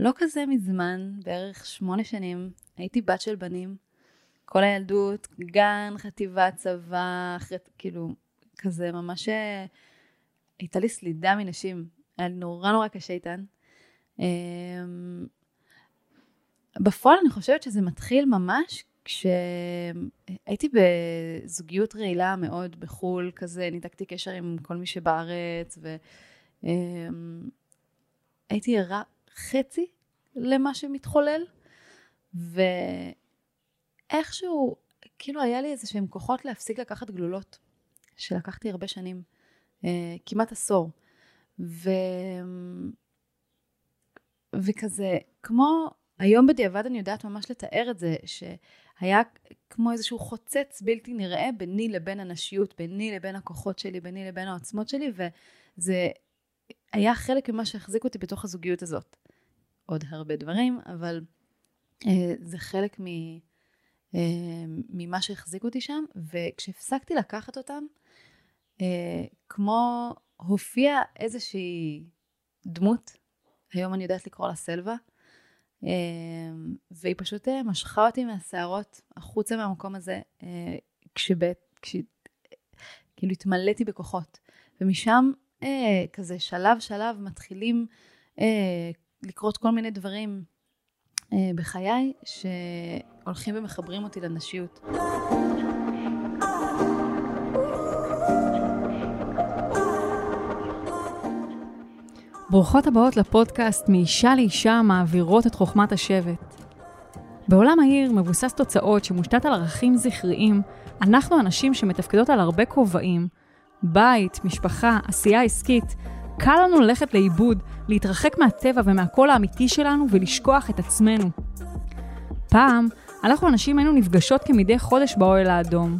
לא כזה מזמן, בערך שמונה שנים, הייתי בת של בנים. כל הילדות, גן, חטיבה, צבא, אחרי, כאילו, כזה ממש... אה, הייתה לי סלידה מנשים. היה לי נורא נורא קשה איתן. אמ, בפועל אני חושבת שזה מתחיל ממש כשהייתי בזוגיות רעילה מאוד בחו"ל, כזה ניתקתי קשר עם כל מי שבארץ, והייתי אמ, ערה חצי למה שמתחולל, ואיכשהו, כאילו היה לי איזה שהם כוחות להפסיק לקחת גלולות, שלקחתי הרבה שנים, אה, כמעט עשור. ו... וכזה, כמו היום בדיעבד אני יודעת ממש לתאר את זה, שהיה כמו איזשהו חוצץ בלתי נראה ביני לבין הנשיות, ביני לבין הכוחות שלי, ביני לבין העוצמות שלי, וזה היה חלק ממה שהחזיק אותי בתוך הזוגיות הזאת. עוד הרבה דברים, אבל אה, זה חלק מ, אה, ממה שהחזיק אותי שם, וכשהפסקתי לקחת אותם, אה, כמו הופיעה איזושהי דמות, היום אני יודעת לקרוא לה סלווה, אמ, והיא פשוט אה, משכה אותי מהשערות החוצה מהמקום הזה, אה, כשבית, כש... כאילו התמלאתי בכוחות. ומשם אה, כזה שלב שלב מתחילים לקרות כל מיני דברים בחיי שהולכים ומחברים אותי לנשיות. ברוכות הבאות לפודקאסט מאישה לאישה מעבירות את חוכמת השבט. בעולם העיר מבוסס תוצאות שמושתת על ערכים זכריים, אנחנו הנשים שמתפקדות על הרבה כובעים, בית, משפחה, עשייה עסקית, קל לנו ללכת לאיבוד, להתרחק מהטבע ומהקול האמיתי שלנו ולשכוח את עצמנו. פעם, אנחנו הנשים היינו נפגשות כמדי חודש באוהל האדום.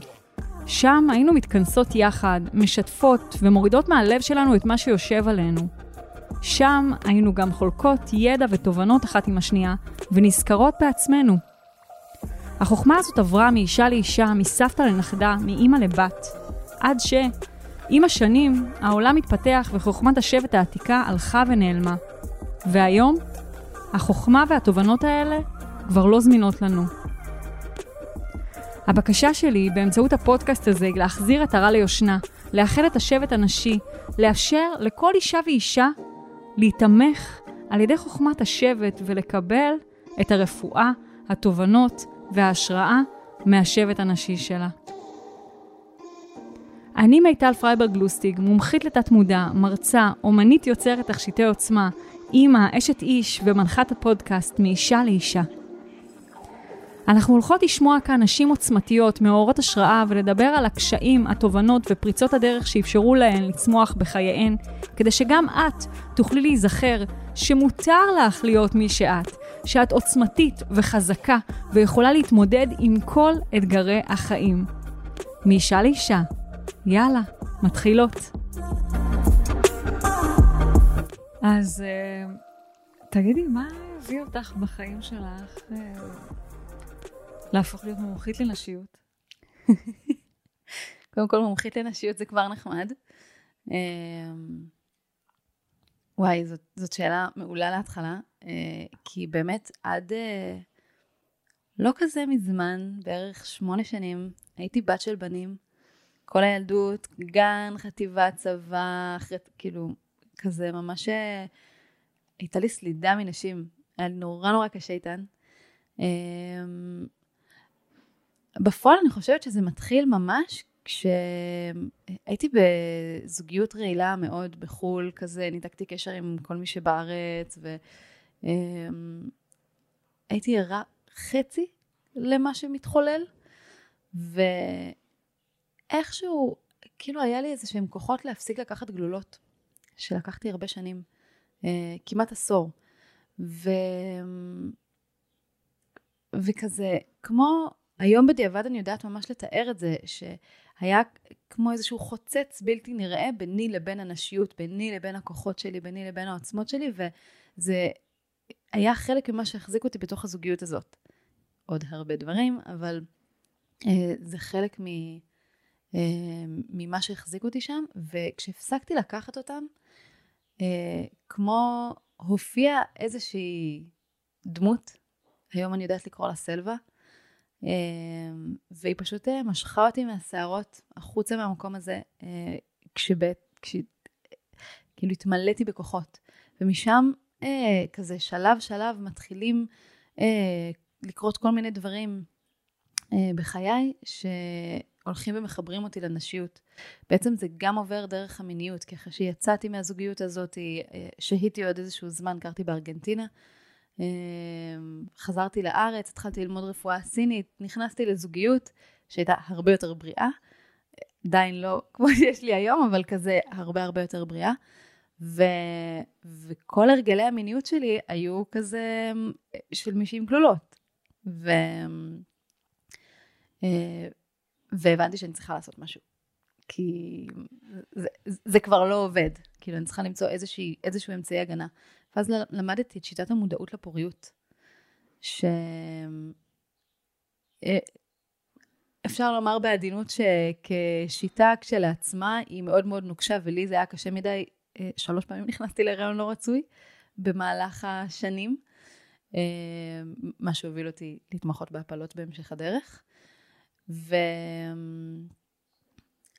שם היינו מתכנסות יחד, משתפות ומורידות מהלב שלנו את מה שיושב עלינו. שם היינו גם חולקות ידע ותובנות אחת עם השנייה, ונזכרות בעצמנו. החוכמה הזאת עברה מאישה לאישה, מסבתא לנכדה, מאימא לבת, עד ש... עם השנים, העולם התפתח וחוכמת השבט העתיקה הלכה ונעלמה. והיום, החוכמה והתובנות האלה כבר לא זמינות לנו. הבקשה שלי באמצעות הפודקאסט הזה היא להחזיר הרע ליושנה, לאחד את השבט הנשי, לאפשר לכל אישה ואישה להיתמך על ידי חוכמת השבט ולקבל את הרפואה, התובנות וההשראה מהשבט הנשי שלה. אני מיטל פרייבר גלוסטיג, מומחית לתת מודע, מרצה, אומנית יוצרת תכשיטי עוצמה, אימא, אשת איש ומנחת הפודקאסט מאישה לאישה. אנחנו הולכות לשמוע כאן נשים עוצמתיות, מאורות השראה, ולדבר על הקשיים, התובנות ופריצות הדרך שאפשרו להן לצמוח בחייהן, כדי שגם את תוכלי להיזכר שמותר לך להיות מי שאת, שאת עוצמתית וחזקה ויכולה להתמודד עם כל אתגרי החיים. מאישה לאישה. יאללה, מתחילות. אז uh, תגידי, מה הביא אותך בחיים שלך? Uh... להפוך להיות מומחית לנשיות? קודם כל, מומחית לנשיות זה כבר נחמד. אמ, וואי, זאת, זאת שאלה מעולה להתחלה, אה, כי באמת עד אה, לא כזה מזמן, בערך שמונה שנים, הייתי בת של בנים. כל הילדות, גן, חטיבה, צבא, אחרי, כאילו, כזה ממש אה, הייתה לי סלידה מנשים. היה לי נורא נורא קשה איתן. אמ, בפועל אני חושבת שזה מתחיל ממש כשהייתי בזוגיות רעילה מאוד בחו"ל, כזה ניתקתי קשר עם כל מי שבארץ, והייתי ערה חצי למה שמתחולל, ואיכשהו, כאילו היה לי איזה שהם כוחות להפסיק לקחת גלולות, שלקחתי הרבה שנים, אה, כמעט עשור. ו... וכזה, כמו היום בדיעבד אני יודעת ממש לתאר את זה, שהיה כמו איזשהו חוצץ בלתי נראה ביני לבין הנשיות, ביני לבין הכוחות שלי, ביני לבין העוצמות שלי, וזה היה חלק ממה שהחזיק אותי בתוך הזוגיות הזאת. עוד הרבה דברים, אבל אה, זה חלק מ, ממה שהחזיק אותי שם, וכשהפסקתי לקחת אותם, אה, כמו הופיעה איזושהי דמות, היום אני יודעת לקרוא לה סלווה, אה, והיא פשוט אה, משכה אותי מהשערות החוצה מהמקום הזה, אה, כשבית, כש... כאילו התמלאתי בכוחות. ומשם אה, כזה שלב שלב מתחילים אה, לקרות כל מיני דברים אה, בחיי שהולכים ומחברים אותי לנשיות. בעצם זה גם עובר דרך המיניות, כי אחרי שיצאתי מהזוגיות הזאת, אה, שהיתי עוד איזשהו זמן, גרתי בארגנטינה, אה, חזרתי לארץ, התחלתי ללמוד רפואה סינית, נכנסתי לזוגיות שהייתה הרבה יותר בריאה. עדיין לא כמו שיש לי היום, אבל כזה הרבה הרבה יותר בריאה. ו, וכל הרגלי המיניות שלי היו כזה של מישהי עם כלולות. ו, אה, והבנתי שאני צריכה לעשות משהו. כי זה, זה כבר לא עובד. כאילו, אני צריכה למצוא איזושהי, איזשהו אמצעי הגנה. ואז למדתי את שיטת המודעות לפוריות. ש... אה, לומר בעדינות שכשיטה כשלעצמה היא מאוד מאוד נוקשה, ולי זה היה קשה מדי. אה, שלוש פעמים נכנסתי להיריון לא רצוי במהלך השנים, אה, מה שהוביל אותי להתמחות בהפלות בהמשך הדרך. ו...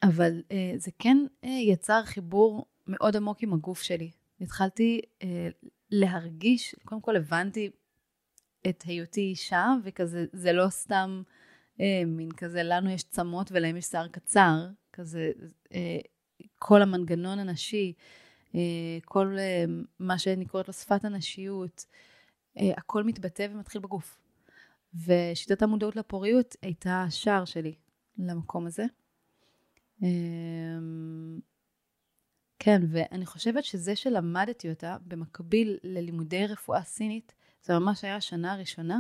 אבל אה, זה כן יצר חיבור מאוד עמוק עם הגוף שלי. התחלתי להרגיש, קודם כל הבנתי את היותי אישה, וכזה, זה לא סתם אה, מין כזה, לנו יש צמות ולהם יש שיער קצר, כזה, אה, כל המנגנון הנשי, אה, כל אה, מה שאני קוראת לו שפת הנשיות, אה, הכל מתבטא ומתחיל בגוף. ושיטת המודעות לפוריות הייתה השער שלי למקום הזה. אה, כן, ואני חושבת שזה שלמדתי אותה במקביל ללימודי רפואה סינית, זה ממש היה השנה הראשונה,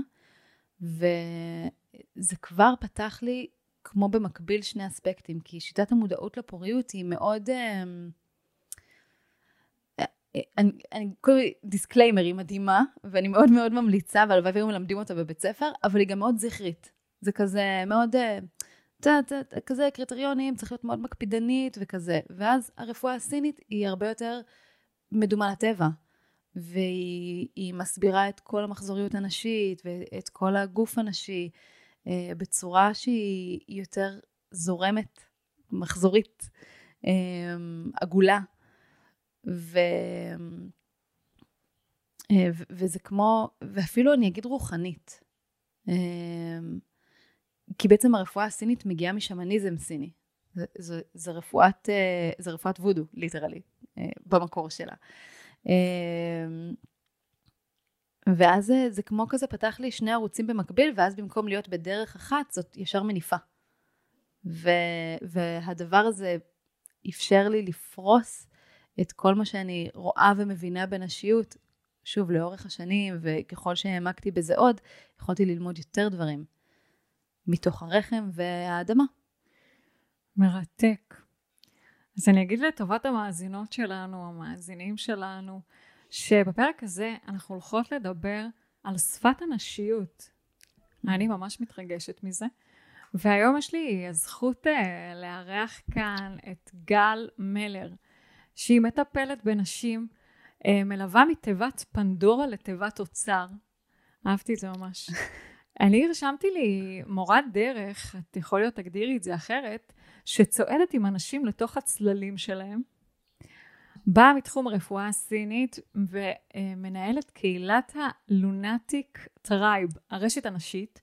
וזה כבר פתח לי כמו במקביל שני אספקטים, כי שיטת המודעות לפוריות היא מאוד... אה, אני, אני קודם disclaimer, היא מדהימה, ואני מאוד מאוד ממליצה, והלוואי והיו מלמדים אותה בבית ספר, אבל היא גם מאוד זכרית. זה כזה מאוד, ת, ת, ת, כזה קריטריונים, צריך להיות מאוד מקפידנית וכזה. ואז הרפואה הסינית היא הרבה יותר מדומה לטבע. והיא מסבירה את כל המחזוריות הנשית ואת כל הגוף הנשי אה, בצורה שהיא יותר זורמת, מחזורית, אה, עגולה. ו... אה, וזה כמו, ואפילו אני אגיד רוחנית. כי בעצם הרפואה הסינית מגיעה משמניזם סיני. זה, זה, זה, רפואת, זה רפואת וודו, ליטרלי, במקור שלה. ואז זה, זה כמו כזה פתח לי שני ערוצים במקביל, ואז במקום להיות בדרך אחת, זאת ישר מניפה. ו, והדבר הזה אפשר לי לפרוס את כל מה שאני רואה ומבינה בנשיות, שוב, לאורך השנים, וככל שהעמקתי בזה עוד, יכולתי ללמוד יותר דברים מתוך הרחם והאדמה. מרתק. אז אני אגיד לטובת המאזינות שלנו, המאזינים שלנו, שבפרק הזה אנחנו הולכות לדבר על שפת הנשיות. אני ממש מתרגשת מזה. והיום יש לי הזכות אה, לארח כאן את גל מלר, שהיא מטפלת בנשים, אה, מלווה מתיבת פנדורה לתיבת אוצר. אהבתי את זה ממש. אני רשמתי לי מורת דרך, את יכול להיות תגדירי את זה אחרת, שצועדת עם אנשים לתוך הצללים שלהם. באה מתחום הרפואה הסינית ומנהלת קהילת ה Lunatic Tribe, הרשת הנשית,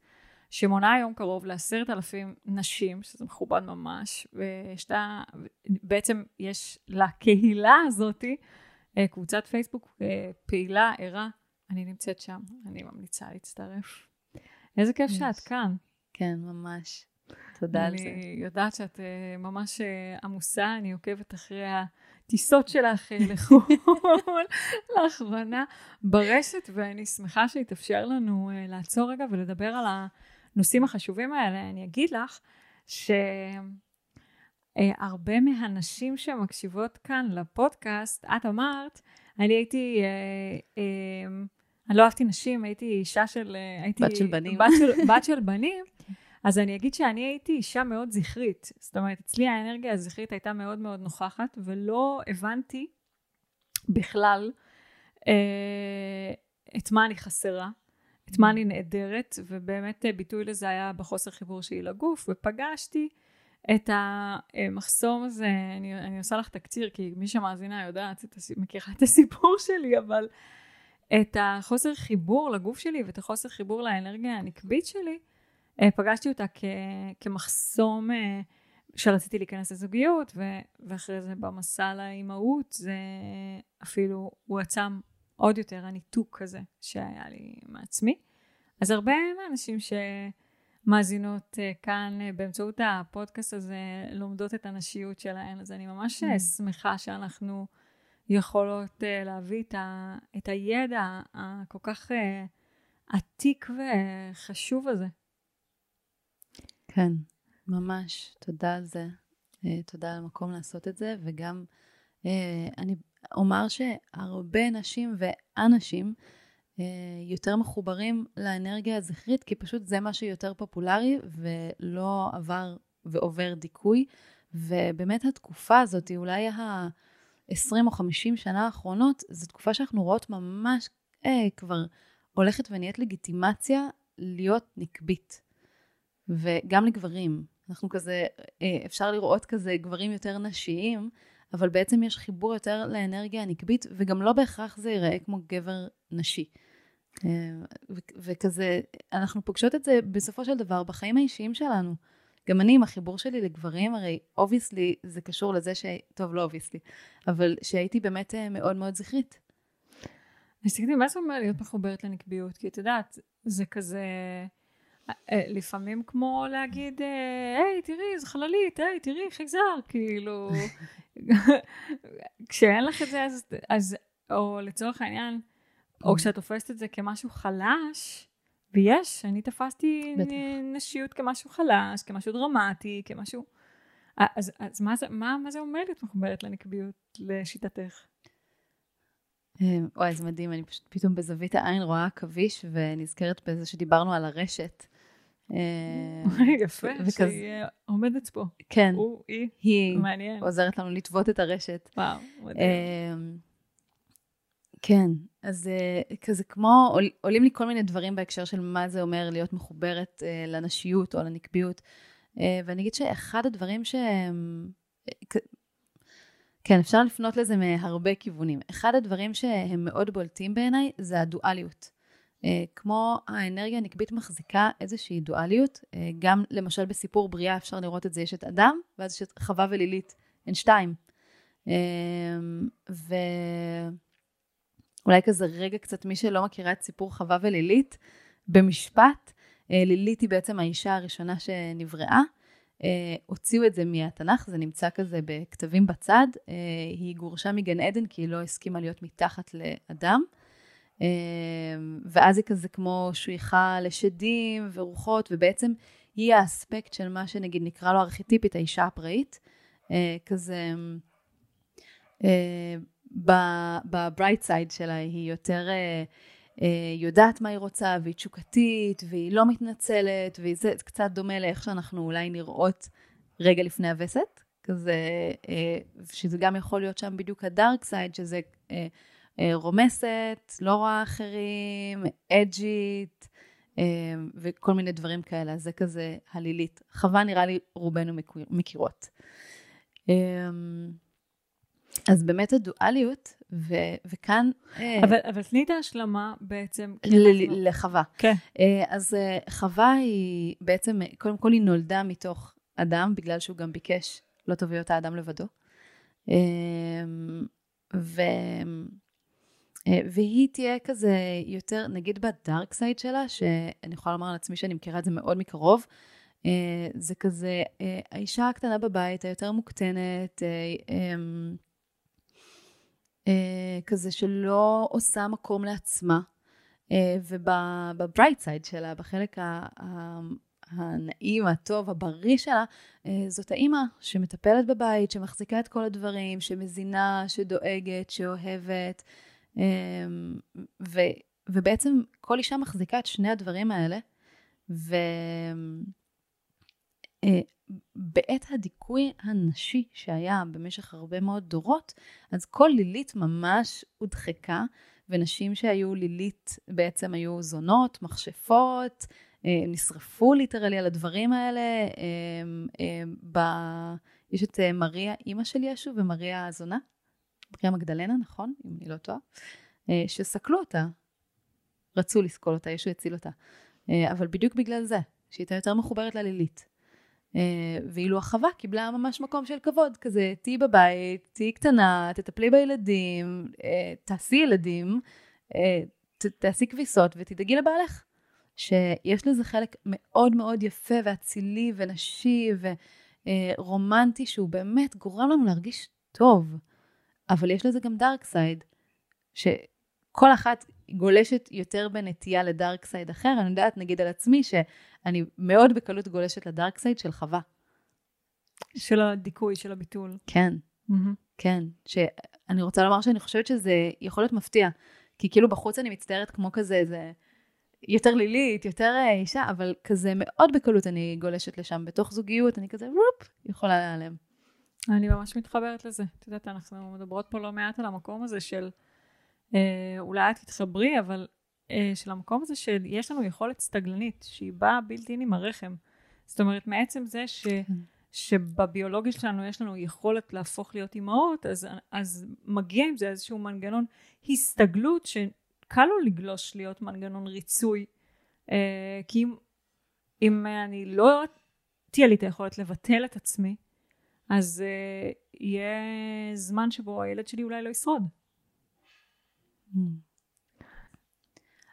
שמונה היום קרוב לעשרת אלפים נשים, שזה מכובד ממש, ויש לה, בעצם יש לקהילה הזאתי אה, קבוצת פייסבוק אה, פעילה, ערה, אני נמצאת שם, אני ממליצה להצטרף. איזה כיף שאת כאן. כן, ממש. תודה על זה. אני יודעת שאת uh, ממש uh, עמוסה, אני עוקבת אחרי הטיסות שלך לחו"ל לאחרונה ברשת, ואני שמחה שהתאפשר לנו uh, לעצור רגע ולדבר על הנושאים החשובים האלה. אני אגיד לך שהרבה מהנשים שמקשיבות כאן לפודקאסט, את אמרת, אני הייתי... Uh, uh, אני לא אהבתי נשים, הייתי אישה של... הייתי בת של בנים. בת של, בת של בנים. אז אני אגיד שאני הייתי אישה מאוד זכרית. זאת אומרת, אצלי האנרגיה הזכרית הייתה מאוד מאוד נוכחת, ולא הבנתי בכלל אה, את מה אני חסרה, את מה אני נעדרת, ובאמת אה, ביטוי לזה היה בחוסר חיבור שלי לגוף, ופגשתי את המחסום הזה, אני, אני עושה לך תקציר, כי מי שמאזינה יודעת, את הס... מכירה את הסיפור שלי, אבל את החוסר חיבור לגוף שלי ואת החוסר חיבור לאנרגיה הנקבית שלי, אה, פגשתי אותה כ, כמחסום אה, שרציתי להיכנס לזוגיות, ו, ואחרי זה במסע לאימהות, זה אפילו הועצם עוד יותר הניתוק כזה שהיה לי מעצמי. אז הרבה מהאנשים שמאזינות אה, כאן באמצעות הפודקאסט הזה לומדות את הנשיות שלהן, אז אני ממש mm. שמחה שאנחנו יכולות להביא את, ה, את הידע הכל כך עתיק וחשוב הזה כן, ממש. תודה על זה. אה, תודה על המקום לעשות את זה, וגם אה, אני אומר שהרבה נשים ואנשים אה, יותר מחוברים לאנרגיה הזכרית, כי פשוט זה מה שיותר פופולרי ולא עבר ועובר דיכוי. ובאמת התקופה הזאת, אולי ה-20 או 50 שנה האחרונות, זו תקופה שאנחנו רואות ממש אה, כבר הולכת ונהיית לגיטימציה להיות נקבית. וגם לגברים. אנחנו כזה, אה, אפשר לראות כזה גברים יותר נשיים, אבל בעצם יש חיבור יותר לאנרגיה הנקבית, וגם לא בהכרח זה ייראה כמו גבר נשי. אה, וכזה, אנחנו פוגשות את זה בסופו של דבר בחיים האישיים שלנו. גם אני עם החיבור שלי לגברים, הרי obviously זה קשור לזה ש... טוב, לא obviously, אבל שהייתי באמת אה, מאוד מאוד זכרית. אז תגידי, מה זה אומר להיות מחוברת לנקביות? כי את יודעת, זה כזה... אה, לפעמים כמו להגיד, היי, תראי, זו חללית, היי, תראי, חייזר, כאילו, כשאין לך את זה, אז, אז, או לצורך העניין, או כשאת תופסת את זה כמשהו חלש, ויש, אני תפסתי בטח. נשיות כמשהו חלש, כמשהו דרמטי, כמשהו... אז, אז מה, זה, מה, מה זה אומר להיות מחוברת לנקביות, לשיטתך? וואי, זה מדהים, אני פשוט פתאום בזווית העין רואה עכביש ונזכרת בזה שדיברנו על הרשת. אה, יפה, שהיא עומדת פה. כן. הוא, היא, היא מעניין. עוזרת לנו לטוות את הרשת. וואו, מדהים. אמ, כן, אז אה, כזה כמו, עולים לי כל מיני דברים בהקשר של מה זה אומר להיות מחוברת אה, לנשיות או לנקביות. ואני אגיד שאחד הדברים שהם... כן, אפשר לפנות לזה מהרבה כיוונים. אחד הדברים שהם מאוד בולטים בעיניי זה הדואליות. אה, כמו האנרגיה הנקבית מחזיקה איזושהי דואליות, אה, גם למשל בסיפור בריאה אפשר לראות את זה, יש את אדם, ואז יש את חווה ולילית, הן שתיים. אה, ואולי כזה רגע קצת, מי שלא מכירה את סיפור חווה ולילית, במשפט, לילית היא בעצם האישה הראשונה שנבראה. הוציאו את זה מהתנ"ך, זה נמצא כזה בכתבים בצד. היא גורשה מגן עדן כי היא לא הסכימה להיות מתחת לאדם. אמ, ואז היא כזה כמו שויכה לשדים ורוחות, ובעצם היא האספקט של מה שנגיד נקרא לו ארכיטיפית, האישה הפראית. אה, כזה, אה, בברייט סייד שלה היא יותר אה, יודעת מה היא רוצה, והיא תשוקתית, והיא לא מתנצלת, וזה קצת דומה לאיך שאנחנו אולי נראות רגע לפני הווסת. כזה, שזה גם יכול להיות שם בדיוק הדארק סייד, שזה רומסת, לא רואה אחרים, אג'ית, אה, וכל מיני דברים כאלה. זה כזה הלילית. חווה נראה לי רובנו מכירות. אה, אז באמת הדואליות, ו- וכאן... אבל, אבל תני את ההשלמה בעצם. ל- לחווה. כן. אז חווה היא בעצם, קודם כל היא נולדה מתוך אדם, בגלל שהוא גם ביקש לא טוב להיות האדם לבדו. ו... אה, והיא תהיה כזה יותר, נגיד בדארק סייד שלה, שאני יכולה לומר על עצמי שאני מכירה את זה מאוד מקרוב, אה, זה כזה אה, האישה הקטנה בבית, היותר מוקטנת, אמ, כזה שלא עושה מקום לעצמה. ובברייט סייד שלה, בחלק הנעים, הטוב, הבריא שלה, זאת האימא שמטפלת בבית, שמחזיקה את כל הדברים, שמזינה, שדואגת, שאוהבת. אמ, ו, ובעצם כל אישה מחזיקה את שני הדברים האלה, ובעת אה, הדיכוי הנשי שהיה במשך הרבה מאוד דורות, אז כל לילית ממש הודחקה, ונשים שהיו לילית בעצם היו זונות, מכשפות, אה, נשרפו ליטרלי על הדברים האלה. אה, אה, ב... יש את מריה, אימא של ישו, ומריה הזונה, מריה מגדלנה, נכון? אם אני לא טועה, שסקלו אותה. רצו לסקול אותה, ישו הציל אותה. אבל בדיוק בגלל זה, שהיא הייתה יותר מחוברת ללילית. ואילו החווה קיבלה ממש מקום של כבוד, כזה, תהיי בבית, תהיי קטנה, תטפלי בילדים, תעשי ילדים, תעשי כביסות ותדאגי לבעלך. שיש לזה חלק מאוד מאוד יפה ואצילי ונשי ורומנטי, שהוא באמת גורם לנו להרגיש טוב. אבל יש לזה גם dark side, שכל אחת גולשת יותר בנטייה ל dark side אחר. אני יודעת, נגיד על עצמי, שאני מאוד בקלות גולשת ל dark side של חווה. של הדיכוי, של הביטול. כן, mm-hmm. כן. שאני רוצה לומר שאני חושבת שזה יכול להיות מפתיע. כי כאילו בחוץ אני מצטערת כמו כזה, איזה... יותר לילית, יותר אה, אישה, אבל כזה מאוד בקלות אני גולשת לשם. בתוך זוגיות אני כזה, וופ, יכולה להיעלם. אני ממש מתחברת לזה. את יודעת, אנחנו מדברות פה לא מעט על המקום הזה של, אה, אולי את תתחברי, אבל אה, של המקום הזה שיש לנו יכולת סטגלנית, שהיא באה בלתי עם הרחם. זאת אומרת, מעצם זה ש... כן. שבביולוגיה שלנו יש לנו יכולת להפוך להיות אימהות, אז, אז מגיע עם זה איזשהו מנגנון הסתגלות ש, קל לו לגלוש להיות מנגנון ריצוי. אה, כי אם, אם אני לא תהיה לי את היכולת לבטל את עצמי, אז אה, יהיה זמן שבו הילד שלי אולי לא ישרוד. Hmm.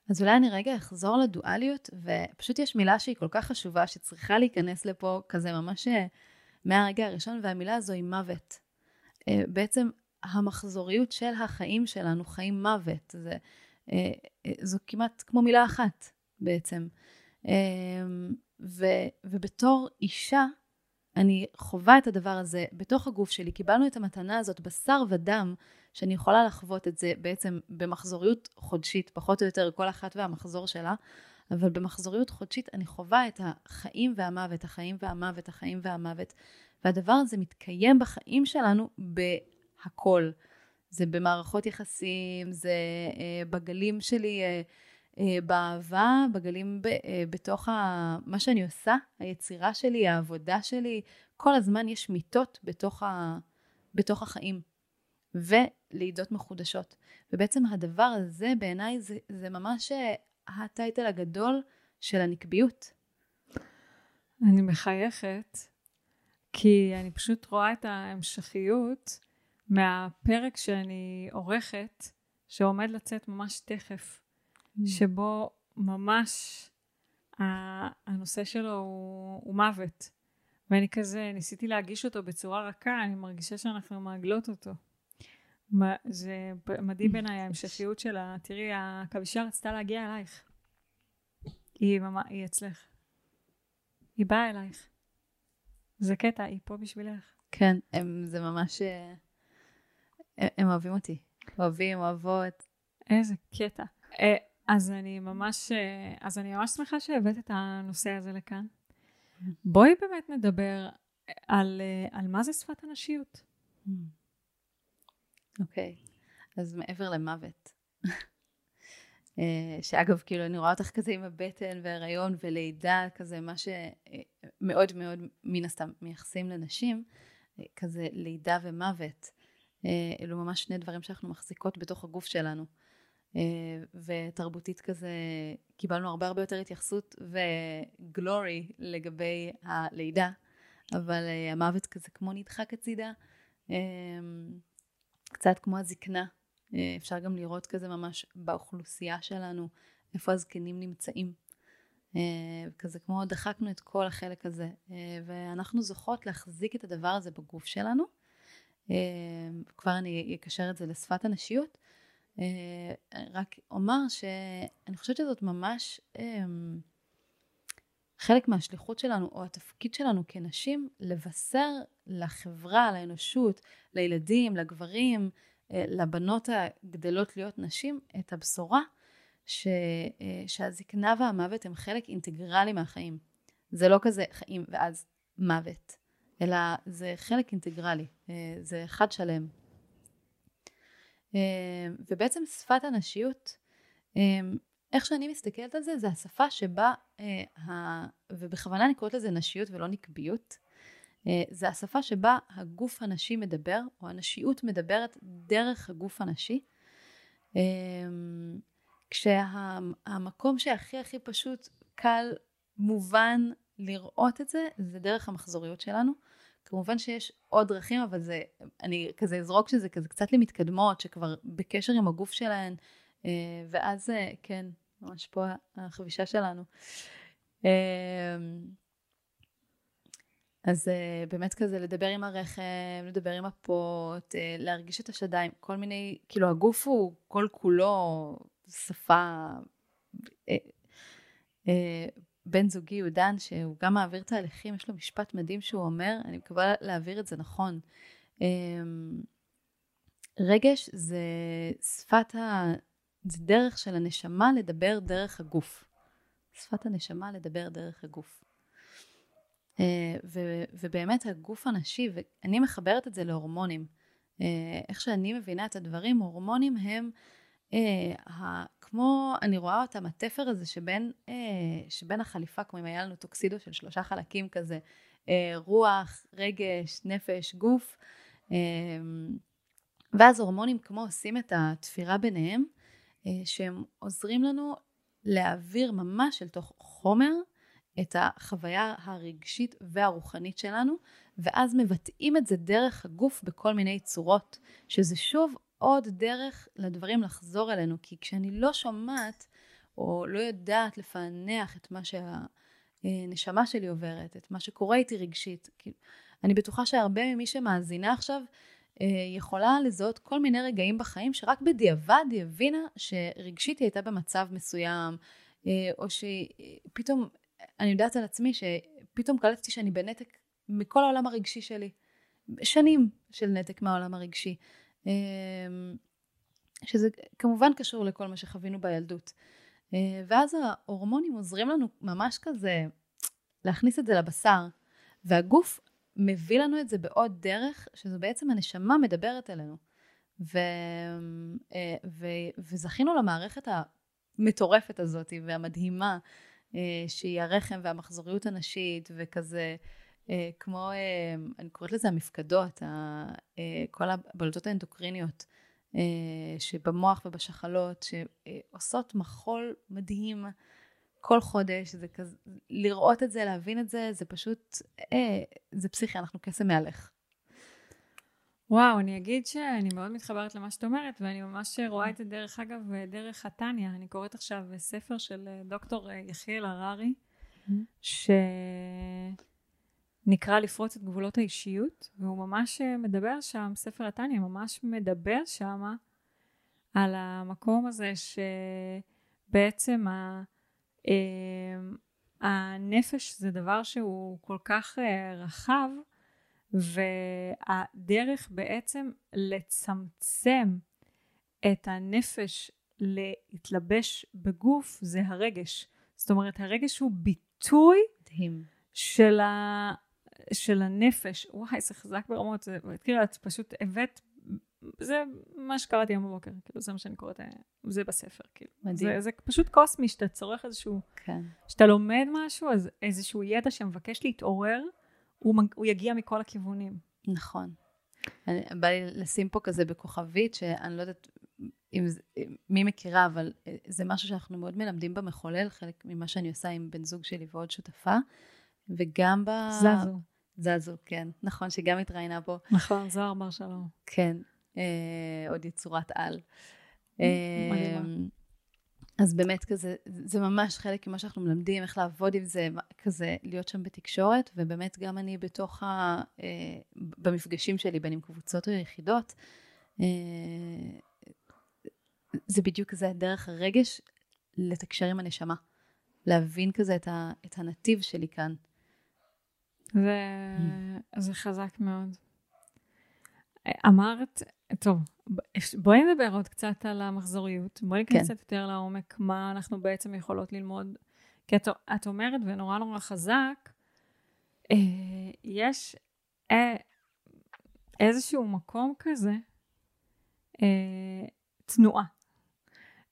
אז אולי אני רגע אחזור לדואליות, ופשוט יש מילה שהיא כל כך חשובה, שצריכה להיכנס לפה כזה ממש אה, מהרגע הראשון, והמילה הזו היא מוות. אה, בעצם המחזוריות של החיים שלנו, חיים מוות. זה זו כמעט כמו מילה אחת בעצם. ו, ובתור אישה, אני חווה את הדבר הזה בתוך הגוף שלי. קיבלנו את המתנה הזאת בשר ודם, שאני יכולה לחוות את זה בעצם במחזוריות חודשית, פחות או יותר כל אחת והמחזור שלה, אבל במחזוריות חודשית אני חווה את החיים והמוות, החיים והמוות, החיים והמוות. והדבר הזה מתקיים בחיים שלנו בהכל. זה במערכות יחסים, זה אה, בגלים שלי אה, באהבה, בגלים ב, אה, בתוך ה, מה שאני עושה, היצירה שלי, העבודה שלי, כל הזמן יש מיטות בתוך, ה, בתוך החיים, ולידות מחודשות. ובעצם הדבר הזה בעיניי זה, זה ממש אה, הטייטל הגדול של הנקביות. אני מחייכת, כי אני פשוט רואה את ההמשכיות מהפרק שאני עורכת, שעומד לצאת ממש תכף. שבו ממש הנושא שלו הוא, הוא מוות. ואני כזה ניסיתי להגיש אותו בצורה רכה, אני מרגישה שאנחנו מעגלות אותו. זה מדהים בעיניי ההמשכיות שלה. תראי, הכבישה רצתה להגיע אלייך. היא, ממש, היא אצלך. היא באה אלייך. זה קטע, היא פה בשבילך. כן, הם, זה ממש... אה, הם אוהבים אותי. אוהבים, אוהבות. איזה קטע. אה, אז אני ממש, אה, אז אני ממש שמחה שהבאת את הנושא הזה לכאן. בואי באמת נדבר על, אה, על מה זה שפת הנשיות. אוקיי, okay. אז מעבר למוות. שאגב, כאילו, אני רואה אותך כזה עם הבטן והריון ולידה, כזה מה שמאוד מאוד מן הסתם מייחסים לנשים, כזה לידה ומוות. אה, אלו ממש שני דברים שאנחנו מחזיקות בתוך הגוף שלנו. אה, ותרבותית כזה קיבלנו הרבה הרבה יותר התייחסות וגלורי לגבי הלידה, אבל אה, המוות כזה כמו נדחק הצידה, קצת כמו הזקנה. אפשר גם לראות כזה ממש באוכלוסייה שלנו, איפה הזקנים נמצאים. כזה כמו דחקנו את כל החלק הזה, ואנחנו זוכות להחזיק את הדבר הזה בגוף שלנו. כבר אני אקשר את זה לשפת הנשיות. אה, רק אומר שאני חושבת שזאת ממש אמ, חלק מהשליחות שלנו, או התפקיד שלנו כנשים, לבשר לחברה, לאנושות, לילדים, לגברים, אה, לבנות הגדלות להיות נשים, את הבשורה ש, אה, שהזקנה והמוות הם חלק אינטגרלי מהחיים. זה לא כזה חיים ואז מוות. אלא זה חלק אינטגרלי, זה אחד שלם. ובעצם שפת הנשיות, איך שאני מסתכלת על זה, זה השפה שבה, ובכוונה אני קוראת לזה נשיות ולא נקביות, זה השפה שבה הגוף הנשי מדבר, או הנשיות מדברת דרך הגוף הנשי. כשהמקום שהכי הכי פשוט, קל, מובן לראות את זה, זה דרך המחזוריות שלנו. כמובן שיש עוד דרכים, אבל זה, אני כזה אזרוק שזה כזה קצת למתקדמות, שכבר בקשר עם הגוף שלהן, אה, ואז אה, כן, ממש פה החבישה שלנו. אה, אז באמת כזה לדבר עם הרחם, לדבר עם הפוט, להרגיש את השדיים, כל מיני, כאילו הגוף הוא כל כולו שפה בן זוגי הוא דן, שהוא גם מעביר תהליכים, יש לו משפט מדהים שהוא אומר, אני מקווה להעביר את זה נכון. אמ, רגש זה שפת ה... זה דרך של הנשמה לדבר דרך הגוף. שפת הנשמה לדבר דרך הגוף. אה, ו, ובאמת הגוף הנשי, ואני מחברת את זה להורמונים. אה, איך שאני מבינה את הדברים, הורמונים הם כמו, אני רואה אותם, התפר הזה שבין, אה, שבין החליפה, כמו אם היה לנו טוקסידו של שלושה חלקים כזה, אה, רוח, רגש, נפש, גוף, אה, ואז הורמונים כמו עושים את התפירה ביניהם, אה, שהם עוזרים לנו להעביר ממש אל תוך חומר את החוויה הרגשית והרוחנית שלנו, ואז מבטאים את זה דרך הגוף בכל מיני צורות, שזה שוב עוד דרך לדברים לחזור אלינו, כי כשאני לא שומעת או לא יודעת לפענח את מה שהנשמה שלי עוברת, את מה שקורה איתי רגשית, אני בטוחה שהרבה ממי שמאזינה עכשיו אה, יכולה לזהות כל מיני רגעים בחיים שרק בדיעבד היא הבינה שרגשית היא הייתה במצב מסוים, אה, או שפתאום, אני יודעת על עצמי שפתאום קלטתי שאני בנתק מכל העולם הרגשי שלי. שנים של נתק מהעולם הרגשי. אמ, שזה כמובן קשור לכל מה שחווינו בילדות. אה, ואז ההורמונים עוזרים לנו ממש כזה להכניס את זה לבשר, והגוף מביא לנו את זה בעוד דרך, שזו בעצם הנשמה מדברת אלינו. ו, אה, ו, וזכינו למערכת המטורפת הזאת והמדהימה, אה, שהיא הרחם והמחזוריות הנשית, וכזה כמו, אה, אני קוראת לזה המפקדות, אה, כל הבלוטות האנדוקריניות שבמוח ובשחלות, שעושות מחול מדהים כל חודש, זה כזה, לראות את זה, להבין את זה, זה פשוט, זה פסיכי, אנחנו קסם מהלך. וואו, אני אגיד שאני מאוד מתחברת למה שאת אומרת, ואני ממש רואה את זה דרך אגב, דרך התניא. אני קוראת עכשיו ספר של דוקטור יחיאל הררי. ש... נקרא לפרוץ את גבולות האישיות, והוא ממש אה, מדבר שם, ספר התניא ממש מדבר שם על המקום הזה שבעצם ה, אה, הנפש זה דבר שהוא כל כך אה, רחב, והדרך בעצם לצמצם את הנפש להתלבש בגוף זה הרגש. זאת אומרת, הרגש הוא ביטוי מדהים. של ה... של הנפש, וואי, זה חזק ברמות, זה, כאילו, את פשוט הבאת, זה מה שקראתי היום בבוקר, כאילו, זה מה שאני קוראת, זה בספר, כאילו. מדהים. זה, זה פשוט קוסמי, שאתה צורך איזשהו, כן. שאתה לומד משהו, אז איזשהו ידע שמבקש להתעורר, הוא, הוא יגיע מכל הכיוונים. נכון. אני, בא לי לשים פה כזה בכוכבית, שאני לא יודעת אם, מי מכירה, אבל זה משהו שאנחנו מאוד מלמדים במחולל, חלק ממה שאני עושה עם בן זוג שלי ועוד שותפה, וגם ב... זזו. זזו, כן. נכון, שגם התראיינה פה. נכון, זוהר בר שלום. כן, אה, עוד יצורת על. אה, אז באמת כזה, זה ממש חלק ממה שאנחנו מלמדים, איך לעבוד עם זה, כזה להיות שם בתקשורת, ובאמת גם אני בתוך ה... אה, במפגשים שלי, בין עם קבוצות או יחידות, אה, זה בדיוק כזה דרך הרגש לתקשר עם הנשמה. להבין כזה את, ה, את הנתיב שלי כאן. וזה חזק מאוד. אמרת, טוב, בואי נדבר עוד קצת על המחזוריות. בואי ניכנס כן. קצת יותר לעומק, מה אנחנו בעצם יכולות ללמוד. כי את, את אומרת, ונורא נורא חזק, אה, יש אה, איזשהו מקום כזה, אה, תנועה.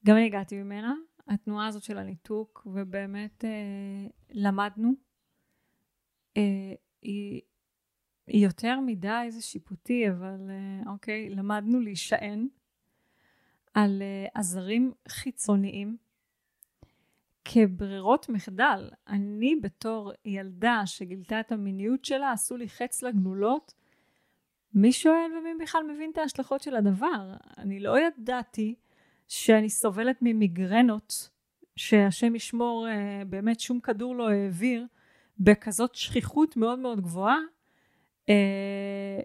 גם אני הגעתי ממנה, התנועה הזאת של הניתוק, ובאמת אה, למדנו. אה, היא, יותר מדי זה שיפוטי, אבל אה, אוקיי, למדנו להישען על אה, עזרים חיצוניים כברירות מחדל. אני בתור ילדה שגילתה את המיניות שלה, עשו לי חץ לגלולות. מי שואל ומי בכלל מבין את ההשלכות של הדבר? אני לא ידעתי שאני סובלת ממיגרנות, שהשם ישמור, באמת שום כדור לא העביר, בכזאת שכיחות מאוד מאוד גבוהה, אה,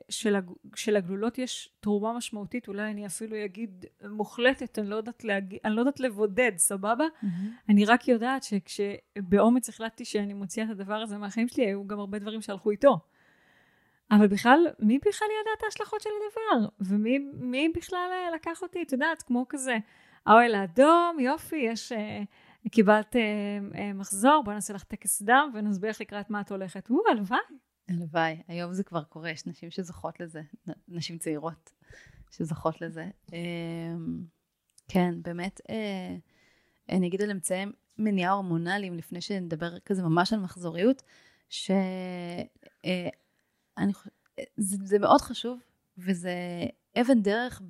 של, הגלולות יש תרומה משמעותית, אולי אני אפילו אגיד מוחלטת, אני לא יודעת, להגיד, אני לא יודעת לבודד, סבבה? Mm-hmm. אני רק יודעת שכשבאומץ החלטתי שאני מוציאה את הדבר הזה מהחיים שלי, היו גם הרבה דברים שהלכו איתו. אבל בכלל, מי בכלל ידע את ההשלכות של הדבר? ומי בכלל אה, לקח אותי, את יודעת, כמו כזה, האוהל האדום, יופי, יש... אה, קיבלת מחזור, בואי נעשה לך טקס דם ונסביר לך לקראת מה את הולכת. וואו, הלוואי. הלוואי, היום זה כבר קורה, יש נשים שזוכות לזה, נשים צעירות שזוכות לזה. אמ, כן, באמת, אה, אני אגיד על אמצעי מניעה הורמונליים, לפני שנדבר כזה ממש על מחזוריות, שאני אה, חושבת, זה, זה מאוד חשוב, וזה אבן דרך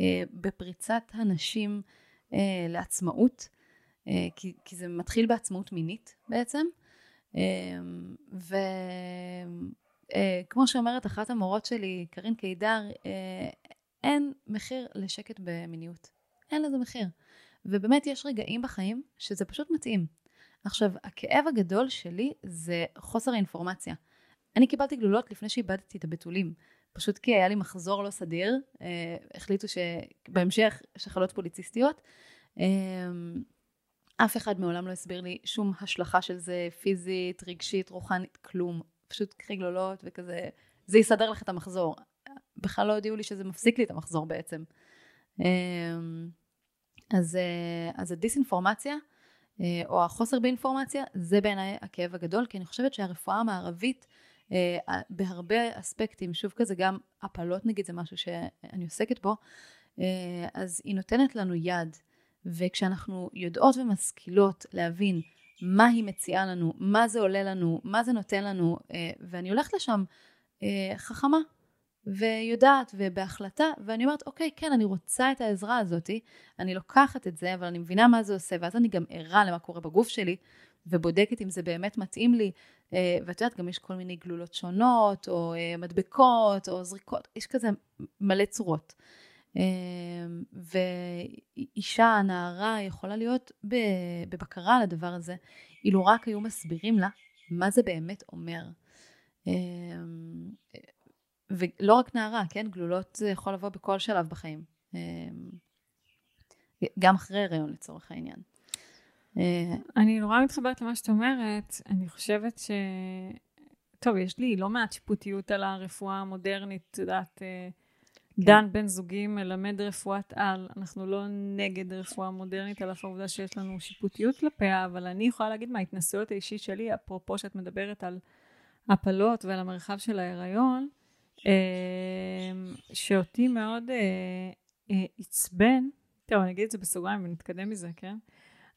אה, בפריצת הנשים לעצמאות, כי, כי זה מתחיל בעצמאות מינית בעצם. אמ, וכמו אה, שאומרת אחת המורות שלי, קרין קידר, אה, אין מחיר לשקט במיניות. אין לזה מחיר. ובאמת יש רגעים בחיים שזה פשוט מתאים. עכשיו, הכאב הגדול שלי זה חוסר האינפורמציה. אני קיבלתי גלולות לפני שאיבדתי את הבתולים. פשוט כי היה לי מחזור לא סדיר, אה, החליטו שבהמשך שחלות פוליציסטיות. אה, אף אחד מעולם לא הסביר לי שום השלכה של זה, פיזית, רגשית, רוחנית, כלום. פשוט קחי גלולות וכזה, זה יסדר לך את המחזור. בכלל לא הודיעו לי שזה מפסיק לי את המחזור בעצם. אמ, אז, אה, אז הדיסאינפורמציה, אה, או החוסר באינפורמציה, זה בעיניי הכאב הגדול, כי אני חושבת שהרפואה המערבית, אה, בהרבה אספקטים, שוב כזה גם הפלות נגיד זה משהו שאני עוסקת בו, אז היא נותנת לנו יד. וכשאנחנו יודעות ומשכילות להבין מה היא מציעה לנו, מה זה עולה לנו, מה זה נותן לנו, אה, ואני הולכת לשם אה, חכמה ויודעת ובהחלטה, ואני אומרת, אוקיי, כן, אני רוצה את העזרה הזאת, אני לוקחת את זה, אבל אני מבינה מה זה עושה, ואז אני גם ערה למה קורה בגוף שלי, ובודקת אם זה באמת מתאים לי, אה, ואת יודעת, גם יש כל מיני גלולות שונות, או מדבקות, או זריקות, יש כזה מלא צורות. אמ, ואישה, נערה, יכולה להיות בבקרה על הדבר הזה, אילו רק היו מסבירים לה מה זה באמת אומר. אמ, ולא רק נערה, כן? גלולות זה יכול לבוא בכל שלב בחיים. אמ, גם אחרי הריון לצורך העניין. אה, אני נורא מתחברת למה שאת אומרת. אני חושבת ש... טוב, יש לי לא מעט שיפוטיות על הרפואה המודרנית, את יודעת, אה. דן בן זוגי מלמד רפואת על, אנחנו לא נגד רפואה מודרנית, על אף העובדה שיש לנו שיפוטיות כלפיה, אבל אני יכולה להגיד מההתנסויות האישית שלי, אפרופו שאת מדברת על הפלות ועל המרחב של ההיריון, אמ, שאותי מאוד אה, אה, עצבן, טוב, אני אגיד את זה בסוגריים ונתקדם מזה, כן?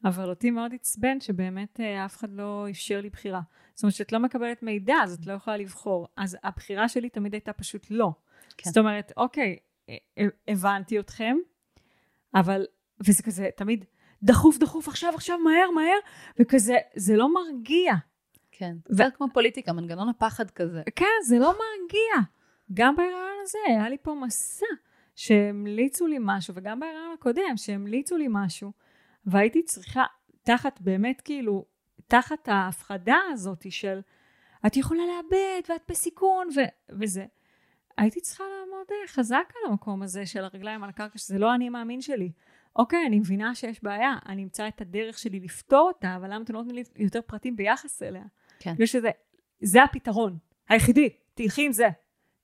אבל אותי מאוד עצבן שבאמת אה, אף אחד לא אפשר לי בחירה. זאת אומרת שאת לא מקבלת מידע, אז את לא יכולה לבחור. אז הבחירה שלי תמיד הייתה פשוט לא. כן. זאת אומרת, אוקיי, הבנתי אתכם, אבל, וזה כזה תמיד דחוף, דחוף, עכשיו, עכשיו, מהר, מהר, וכזה, זה לא מרגיע. כן, זה ו... כמו פוליטיקה, מנגנון הפחד כזה. כן, זה לא מרגיע. גם בהיריון הזה, היה לי פה מסע שהמליצו לי משהו, וגם בהיריון הקודם, שהמליצו לי משהו, והייתי צריכה, תחת באמת כאילו, תחת ההפחדה הזאת של את יכולה לאבד ואת בסיכון ו- וזה. הייתי צריכה לעמוד אה, חזק על המקום הזה של הרגליים על הקרקע, שזה לא אני מאמין שלי. אוקיי, אני מבינה שיש בעיה, אני אמצא את הדרך שלי לפתור אותה, אבל למה אתם לא נותנים לי יותר פרטים ביחס אליה? כן. בגלל שזה, זה הפתרון, היחידי, תלכי עם זה.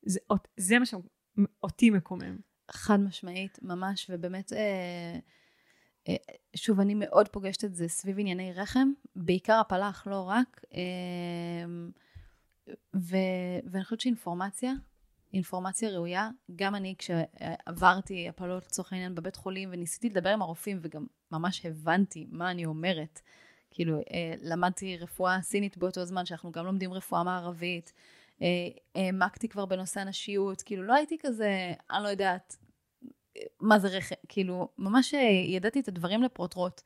זה, זה מה שאותי מקומם. חד משמעית, ממש, ובאמת, אה, אה, שוב, אני מאוד פוגשת את זה סביב ענייני רחם, בעיקר הפלח, לא רק, אה, ו, ואני חושבת שאינפורמציה אינפורמציה ראויה. גם אני, כשעברתי הפלות לצורך העניין בבית חולים וניסיתי לדבר עם הרופאים וגם ממש הבנתי מה אני אומרת, כאילו, אה, למדתי רפואה סינית באותו זמן, שאנחנו גם לומדים רפואה מערבית, אה, העמקתי כבר בנושא הנשיות, כאילו, לא הייתי כזה, אני לא יודעת מה זה רכב, כאילו, ממש ידעתי את הדברים לפרוטרוט,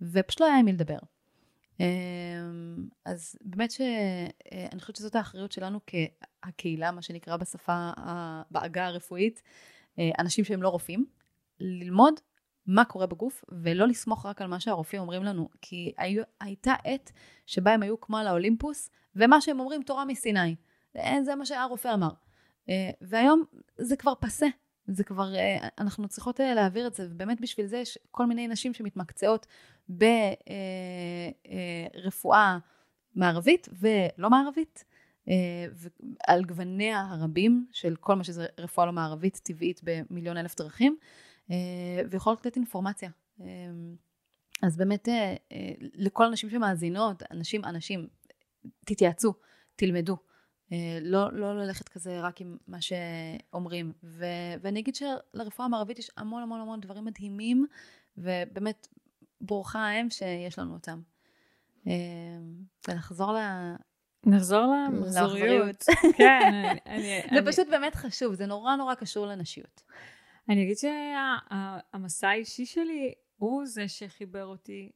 ופשוט לא היה עם מי לדבר. אז באמת שאני חושבת שזאת האחריות שלנו כהקהילה, מה שנקרא בשפה, בעגה הרפואית, אנשים שהם לא רופאים, ללמוד מה קורה בגוף, ולא לסמוך רק על מה שהרופאים אומרים לנו, כי היו, הייתה עת שבה הם היו כמו על האולימפוס, ומה שהם אומרים תורה מסיני. זה מה שהרופא אמר. והיום זה כבר פסה, זה כבר, אנחנו צריכות להעביר את זה, ובאמת בשביל זה יש כל מיני נשים שמתמקצעות ברפואה מערבית ולא מערבית, על גווניה הרבים של כל מה שזה רפואה לא מערבית טבעית במיליון אלף דרכים. אה, ויכולות לתת אינפורמציה. אה, אז באמת, אה, לכל הנשים שמאזינות, אנשים, אנשים, תתייעצו, תלמדו. לא, לא ללכת כזה רק עם מה שאומרים. ו, ואני אגיד שלרפואה המערבית יש המון המון המון דברים מדהימים, ובאמת, ברוכה האם שיש לנו אותם. ונחזור ל... נחזור למחזוריות. כן, אני... זה פשוט באמת חשוב, זה נורא נורא קשור לנשיות. אני אגיד שהמסע האישי שלי הוא זה שחיבר אותי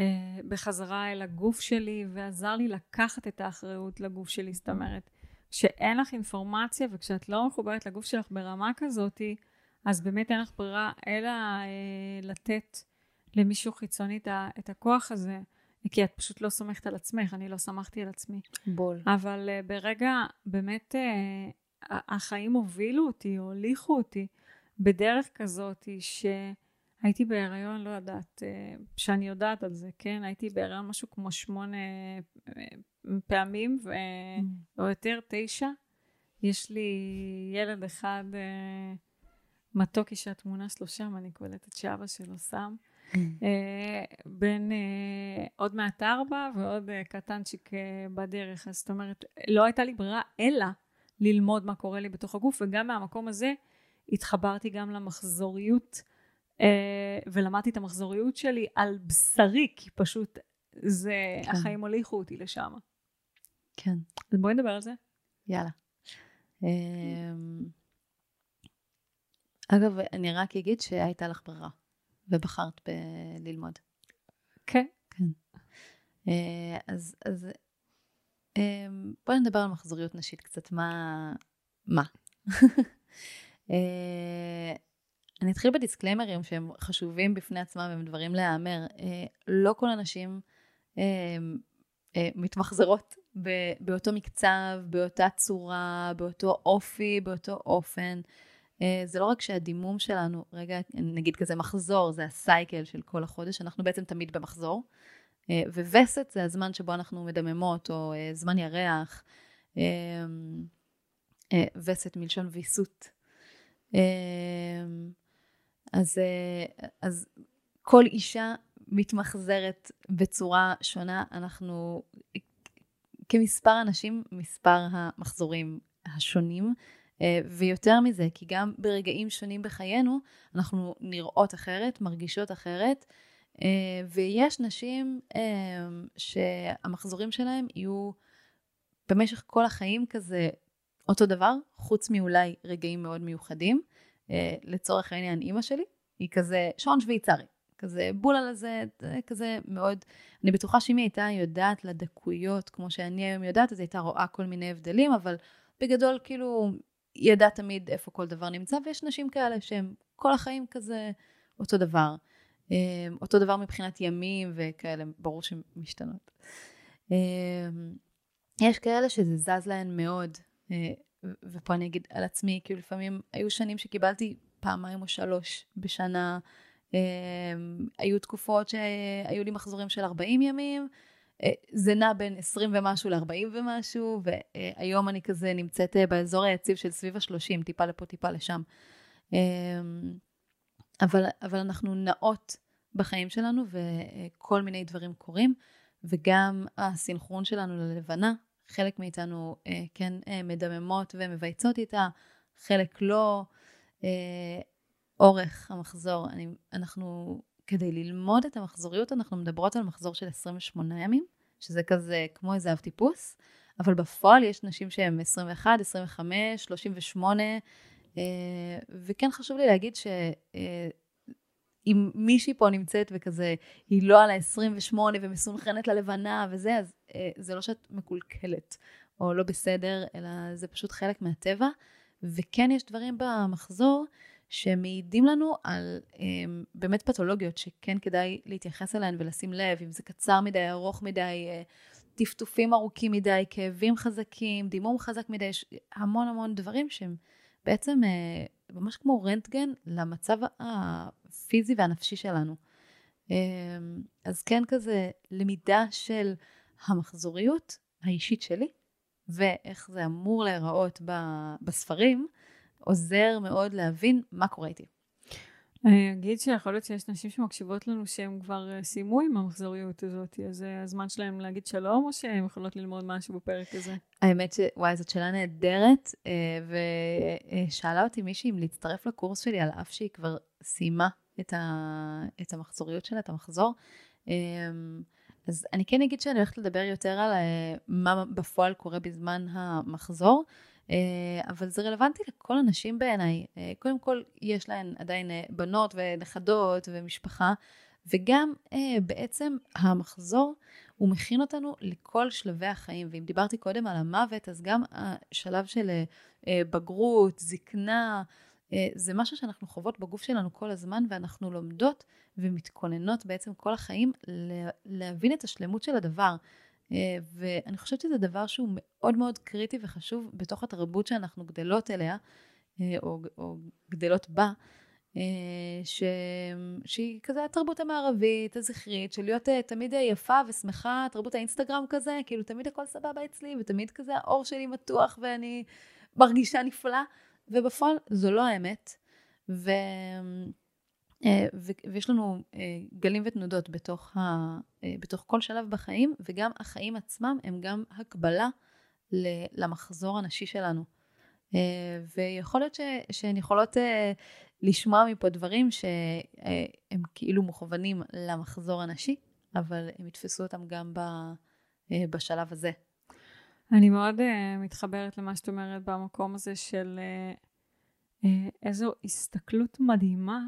אה, בחזרה אל הגוף שלי ועזר לי לקחת את האחריות לגוף שלי. זאת אומרת, כשאין לך אינפורמציה וכשאת לא מחוברת לגוף שלך ברמה כזאתי, אז באמת אין לך ברירה אלא אה, לתת למישהו חיצוני את הכוח הזה. כי את פשוט לא סומכת על עצמך, אני לא סמכתי על עצמי. בול. אבל uh, ברגע, באמת, uh, החיים הובילו אותי, הוליכו אותי בדרך כזאת שהייתי בהיריון, לא יודעת, אה, שאני יודעת על זה, כן? הייתי בהיריון משהו כמו שמונה פעמים, ו... mm. או יותר, תשע. יש לי ילד אחד מתוק, יש התמונה שלו שם, אני קולטת שאבא שלו שם. Mm. בן עוד מעט ארבע ועוד קטנצ'יק בדרך, אז זאת אומרת, לא הייתה לי ברירה אלא ללמוד מה קורה לי בתוך הגוף, וגם מהמקום הזה התחברתי גם למחזוריות, אה, ולמדתי את המחזוריות שלי על בשרי, כי פשוט זה, כן. החיים הוליכו אותי לשם. כן. אז בואי נדבר על זה. יאללה. אמ, אגב, אני רק אגיד שהייתה לך ברירה, ובחרת בללמוד. כן. כן. אה, אז, אז אמ, בואי נדבר על מחזוריות נשית קצת, מה... מה? אה, אני אתחיל בדיסקליימרים שהם חשובים בפני עצמם, הם דברים להיאמר. אה, לא כל הנשים אמ, מתמחזרות באותו מקצב, באותה צורה, באותו אופי, באותו אופן. זה לא רק שהדימום שלנו, רגע, נגיד כזה מחזור, זה הסייקל של כל החודש, אנחנו בעצם תמיד במחזור. אה, ווסת זה הזמן שבו אנחנו מדממות, או אה, זמן ירח. אה, וסת מלשון ויסות. אז, אז כל אישה מתמחזרת בצורה שונה. אנחנו, כמספר אנשים, מספר המחזורים השונים. ויותר מזה, כי גם ברגעים שונים בחיינו, אנחנו נראות אחרת, מרגישות אחרת, אה, ויש נשים אה, שהמחזורים שלהם יהיו במשך כל החיים כזה אותו דבר, חוץ מאולי רגעים מאוד מיוחדים. אה, לצורך העניין, אימא שלי היא כזה שעון שוויצרי, כזה בולה לזה, כזה מאוד, אני בטוחה שאם היא הייתה יודעת לדקויות כמו שאני היום יודעת, אז היא הייתה רואה כל מיני הבדלים, אבל בגדול כאילו ידעה תמיד איפה כל דבר נמצא, ויש נשים כאלה שהן כל החיים כזה אותו דבר. אמ, אותו דבר מבחינת ימים וכאלה, ברור שהן משתנות. אמ, יש כאלה שזה זז להן מאוד, אה, ופה אני אגיד על עצמי, כאילו לפעמים היו שנים שקיבלתי פעמיים או שלוש בשנה, אמ, היו תקופות שהיו לי מחזורים של 40 ימים, זה נע בין 20 ומשהו ל-40 ומשהו, והיום אני כזה נמצאת אה, באזור היציב של סביב ה-30, טיפה לפה, טיפה לשם. אבל, אבל אנחנו נעות בחיים שלנו וכל מיני דברים קורים, וגם הסינכרון שלנו ללבנה חלק מאיתנו אה, כן אה, מדממות ומבייצות איתה, חלק לא. אה, אורך המחזור, אני, אנחנו, כדי ללמוד את המחזוריות, אנחנו מדברות על מחזור של 28 ימים, שזה כזה כמו איזה אב טיפוס, אבל בפועל יש נשים שהן 21, 25, 38, וכן חשוב לי להגיד ש... אה, מישהי פה נמצאת וכזה, היא לא על ה-28 ומסונכרנת ללבנה וזה, אז אה, זה לא שאת מקולקלת או לא בסדר, אלא זה פשוט חלק מהטבע. וכן יש דברים במחזור שמעידים לנו על אה, באמת פתולוגיות שכן כדאי להתייחס אליהן ולשים לב, אם זה קצר מדי, ארוך מדי, אה, טפטופים ארוכים מדי, כאבים חזקים, דימום חזק מדי, יש המון המון דברים שהם בעצם אה, ממש כמו רנטגן למצב הפיזי והנפשי שלנו. אה, אז כן כזה למידה של המחזוריות האישית שלי, ואיך זה אמור להיראות בספרים, עוזר מאוד להבין מה קורה איתי. אני אגיד שיכול להיות שיש נשים שמקשיבות לנו שהן כבר אה, סיימו עם המחזוריות הזאת, אז זה הזמן שלהם להגיד שלום, או שהן יכולות ללמוד משהו בפרק הזה? האמת ש... וואי, זאת שאלה נהדרת, אה, ושאלה אותי מישהי אם להצטרף לקורס שלי, על אף שהיא כבר סיימה את, ה... את המחזוריות שלה, את המחזור. אמ, אז אני כן אגיד שאני הולכת לדבר יותר על אה, מה בפועל קורה בזמן המחזור. אה, אבל זה רלוונטי לכל הנשים בעיניי. אה, קודם כל, יש להן עדיין אה, בנות ונכדות ומשפחה, וגם בעצם המחזור, הוא מכין אותנו לכל שלבי החיים. ואם דיברתי קודם על המוות, אז גם השלב של בגרות, זקנה, זה משהו שאנחנו חוות בגוף שלנו כל הזמן, ואנחנו לומדות ומתכוננות בעצם כל החיים להבין את השלמות של הדבר. אה, ואני חושבת שזה דבר שהוא מאוד מאוד קריטי וחשוב בתוך התרבות שאנחנו גדלות אליה, אה, או, או גדלות בה, אה, ש... שהיא כזה התרבות המערבית, הזכרית, של להיות תמיד יפה ושמחה, תרבות האינסטגרם כזה, כאילו תמיד הכל סבבה אצלי, ותמיד כזה האור שלי מתוח ואני מרגישה נפלא, ובפועל זו לא האמת. ו... אה, ויש לנו אה, גלים ותנודות בתוך, ה, אה, בתוך כל שלב בחיים, וגם החיים עצמם הם גם הקבלה למחזור הנשי שלנו. ויכול להיות ש, שהן יכולות לשמוע מפה דברים שהם כאילו מוכוונים למחזור הנשי, אבל הם יתפסו אותם גם בשלב הזה. אני מאוד מתחברת למה שאת אומרת במקום הזה של איזו הסתכלות מדהימה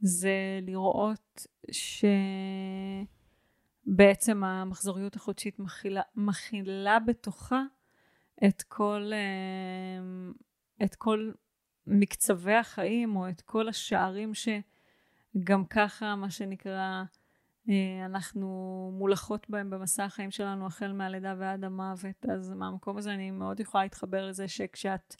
זה לראות שבעצם המחזוריות החודשית מכילה, מכילה בתוכה את כל, אה, את כל מקצווי החיים או את כל השערים שגם ככה מה שנקרא אה, אנחנו מולכות בהם במסע החיים שלנו החל מהלידה ועד המוות אז מהמקום הזה אני מאוד יכולה להתחבר לזה שכשאת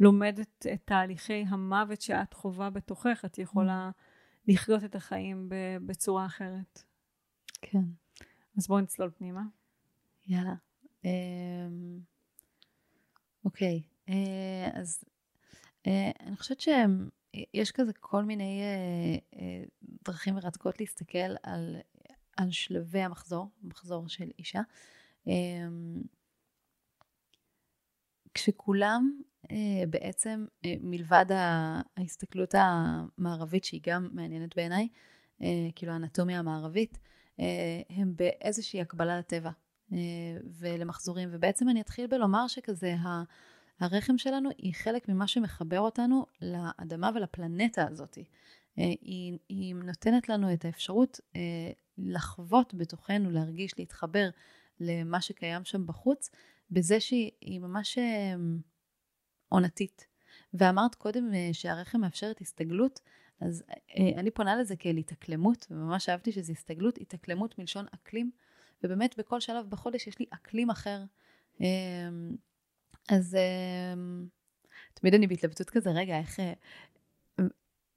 לומדת את תהליכי המוות שאת חווה בתוכך את יכולה mm. לחיות את החיים בצורה אחרת. כן. אז בואו נצלול פנימה. יאללה. אמ, אוקיי, אה, אז אה, אני חושבת שיש כזה כל מיני אה, דרכים מרתקות להסתכל על, על שלבי המחזור, המחזור של אישה. אמ, כשכולם בעצם אה, מלבד ההסתכלות המערבית שהיא גם מעניינת בעיניי, אה, כאילו האנטומיה המערבית, הם באיזושהי הקבלה לטבע ולמחזורים ובעצם אני אתחיל בלומר שכזה הרחם שלנו היא חלק ממה שמחבר אותנו לאדמה ולפלנטה הזאת. היא, היא נותנת לנו את האפשרות לחוות בתוכנו, להרגיש, להתחבר למה שקיים שם בחוץ, בזה שהיא ממש עונתית. ואמרת קודם אה, שהרחם מאפשרת הסתגלות, אז אה, אני פונה לזה כאל התאקלמות, וממש אהבתי שזה הסתגלות, התאקלמות מלשון אקלים, ובאמת בכל שלב בחודש יש לי אקלים אחר. אמ, אז אמ, תמיד אני בהתלבטות כזה, רגע, איך, אה,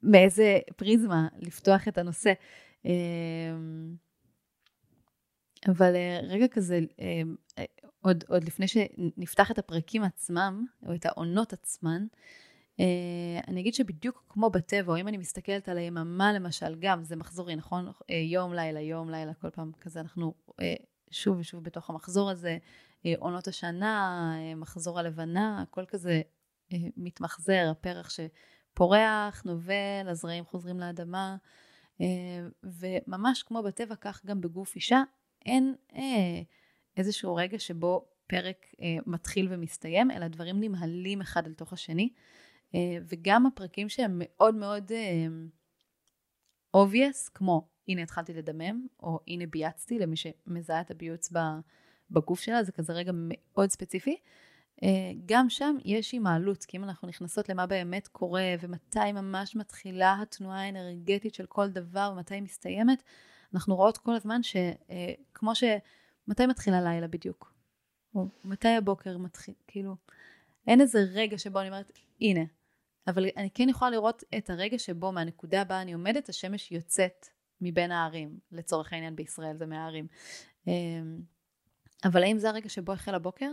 מאיזה פריזמה לפתוח את הנושא. אמ, אבל רגע כזה, עוד, עוד לפני שנפתח את הפרקים עצמם, או את העונות עצמן, אה, אני אגיד שבדיוק כמו בטבע, או אם אני מסתכלת על היממה למשל, גם זה מחזורי, נכון? אה, יום, לילה, יום, לילה, כל פעם כזה אנחנו אה, שוב ושוב בתוך המחזור הזה, אה, עונות השנה, אה, מחזור הלבנה, הכל כזה אה, מתמחזר, הפרח שפורח, נובל, הזרעים חוזרים לאדמה, וממש כמו בטבע, כך גם בגוף אישה, אין איזשהו רגע שבו פרק מתחיל ומסתיים, אלא דברים נמהלים אחד אל תוך השני, וגם הפרקים שהם מאוד מאוד obvious, כמו הנה התחלתי לדמם, או הנה ביאצתי, למי שמזהה את הביוץ בגוף שלה, זה כזה רגע מאוד ספציפי. אה, גם שם יש הימעלות, כי אם אנחנו נכנסות למה באמת קורה, ומתי ממש מתחילה התנועה האנרגטית של כל דבר, ומתי היא מסתיימת, אנחנו רואות כל הזמן שכמו אה, ש... מתי מתחיל הלילה בדיוק? או מתי הבוקר מתחיל, כאילו, אין איזה רגע שבו אני אומרת, הנה. אבל אני כן יכולה לראות את הרגע שבו מהנקודה בה אני עומדת, השמש יוצאת מבין הערים, לצורך העניין בישראל זה מהערים. אמ, אבל האם זה הרגע שבו החל הבוקר?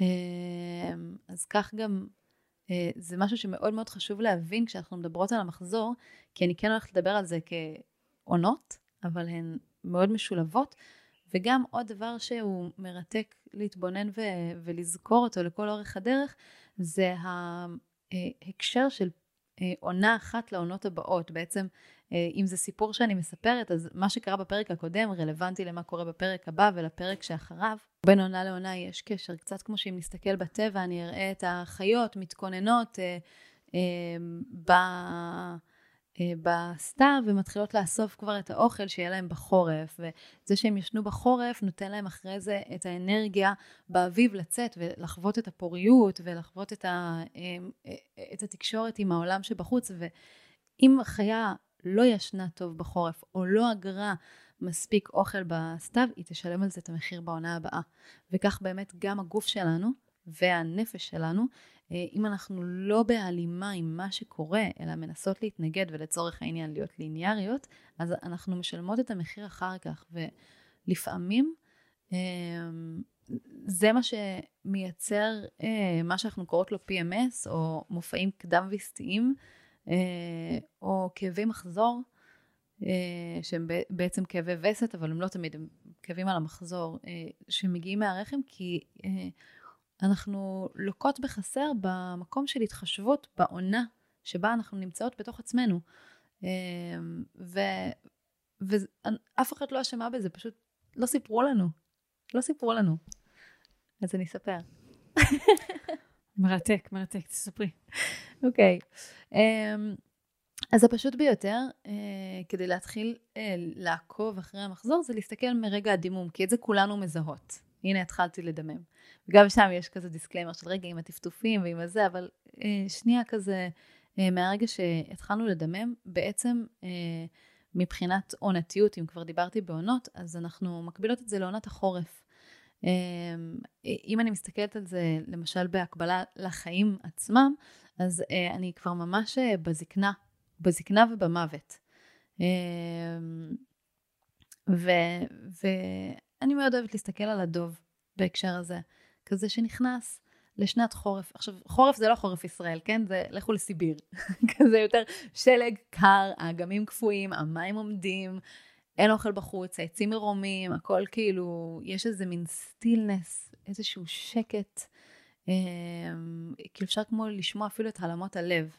אמ, אז כך גם, אה, זה משהו שמאוד מאוד חשוב להבין כשאנחנו מדברות על המחזור, כי אני כן הולכת לדבר על זה כעונות, אבל הן מאוד משולבות. וגם עוד דבר שהוא מרתק להתבונן ו- ולזכור אותו לכל אורך הדרך, זה ההקשר של אה, עונה אחת לעונות הבאות. בעצם אה, אם זה סיפור שאני מספרת, אז מה שקרה בפרק הקודם רלוונטי למה קורה בפרק הבא ולפרק שאחריו. בין עונה לעונה יש קשר, קצת כמו שאם נסתכל בטבע, אני אראה את החיות מתכוננות אה, אה, ב... אה, בסתיו ומתחילות לאסוף כבר את האוכל שיהיה להם בחורף וזה שהם ישנו בחורף נותן להם אחרי זה את האנרגיה באביב לצאת ולחוות את הפוריות ולחוות את, ה, אה, את התקשורת עם העולם שבחוץ ואם החיה לא ישנה טוב בחורף או לא אגרה מספיק אוכל בסתיו, היא תשלם על זה את המחיר בעונה הבאה. וכך באמת גם הגוף שלנו והנפש שלנו, אה, אם אנחנו לא בהלימה עם מה שקורה, אלא מנסות להתנגד ולצורך העניין להיות ליניאריות, אז אנחנו משלמות את המחיר אחר כך. ולפעמים אה, זה מה שמייצר אה, מה שאנחנו קוראות לו PMS, או מופעים קדם וסטיים. אה, או כאבי מחזור, אה, שהם בעצם כאבי וסת, אבל הם לא תמיד, הם כאבים על המחזור, אה, שמגיעים מהרחם, כי אנחנו לוקות בחסר במקום של התחשבות בעונה שבה אנחנו נמצאות בתוך עצמנו. ו... ואף אחד לא אשמה בזה, פשוט לא סיפרו לנו. לא סיפרו לנו. אז אני אספר. מרתק, מרתק, תספרי. אוקיי. אוקיי. אמ, אז הפשוט ביותר, אה, כדי להתחיל אה, לעקוב אחרי המחזור, זה להסתכל מרגע הדימום, כי את זה כולנו מזהות. הנה התחלתי לדמם. וגם שם יש כזה disclaimer של רגע עם הטפטופים ועם הזה, אבל אה, שנייה כזה, אה, מהרגע שהתחלנו לדמם, בעצם אה, מבחינת עונתיות, אם כבר דיברתי בעונות, אז אנחנו מקבילות את זה לעונת החורף. אמ, אם אני מסתכלת על זה למשל בהקבלה לחיים עצמם, אז אה, אני כבר ממש אה, בזקנה, בזקנה ובמוות. אמ, ואני מאוד אוהבת להסתכל על הדוב בהקשר הזה, כזה שנכנס לשנת חורף. עכשיו, חורף זה לא חורף ישראל, כן? זה לכו לסיביר. כזה יותר שלג קר, האגמים קפואים, המים עומדים. אין אוכל בחוץ, העצים מרומים, הכל כאילו, יש איזה מין סטילנס, איזשהו שקט. אה, כאילו אפשר כמו לשמוע אפילו את העלמות הלב.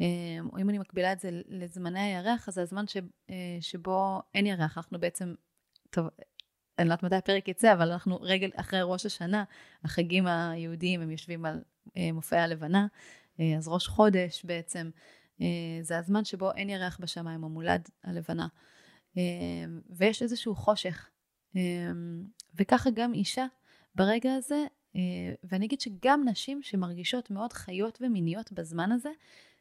אה, או אם אני מקבילה את זה לזמני הירח, אז זה הזמן ש, אה, שבו אין ירח, אנחנו בעצם, טוב, אני לא יודעת מתי הפרק יצא, אבל אנחנו רגל אחרי ראש השנה, החגים היהודיים הם יושבים על אה, מופעי הלבנה, אה, אז ראש חודש בעצם, אה, זה הזמן שבו אין ירח בשמיים, המולד הלבנה. ויש איזשהו חושך. וככה גם אישה ברגע הזה, ואני אגיד שגם נשים שמרגישות מאוד חיות ומיניות בזמן הזה,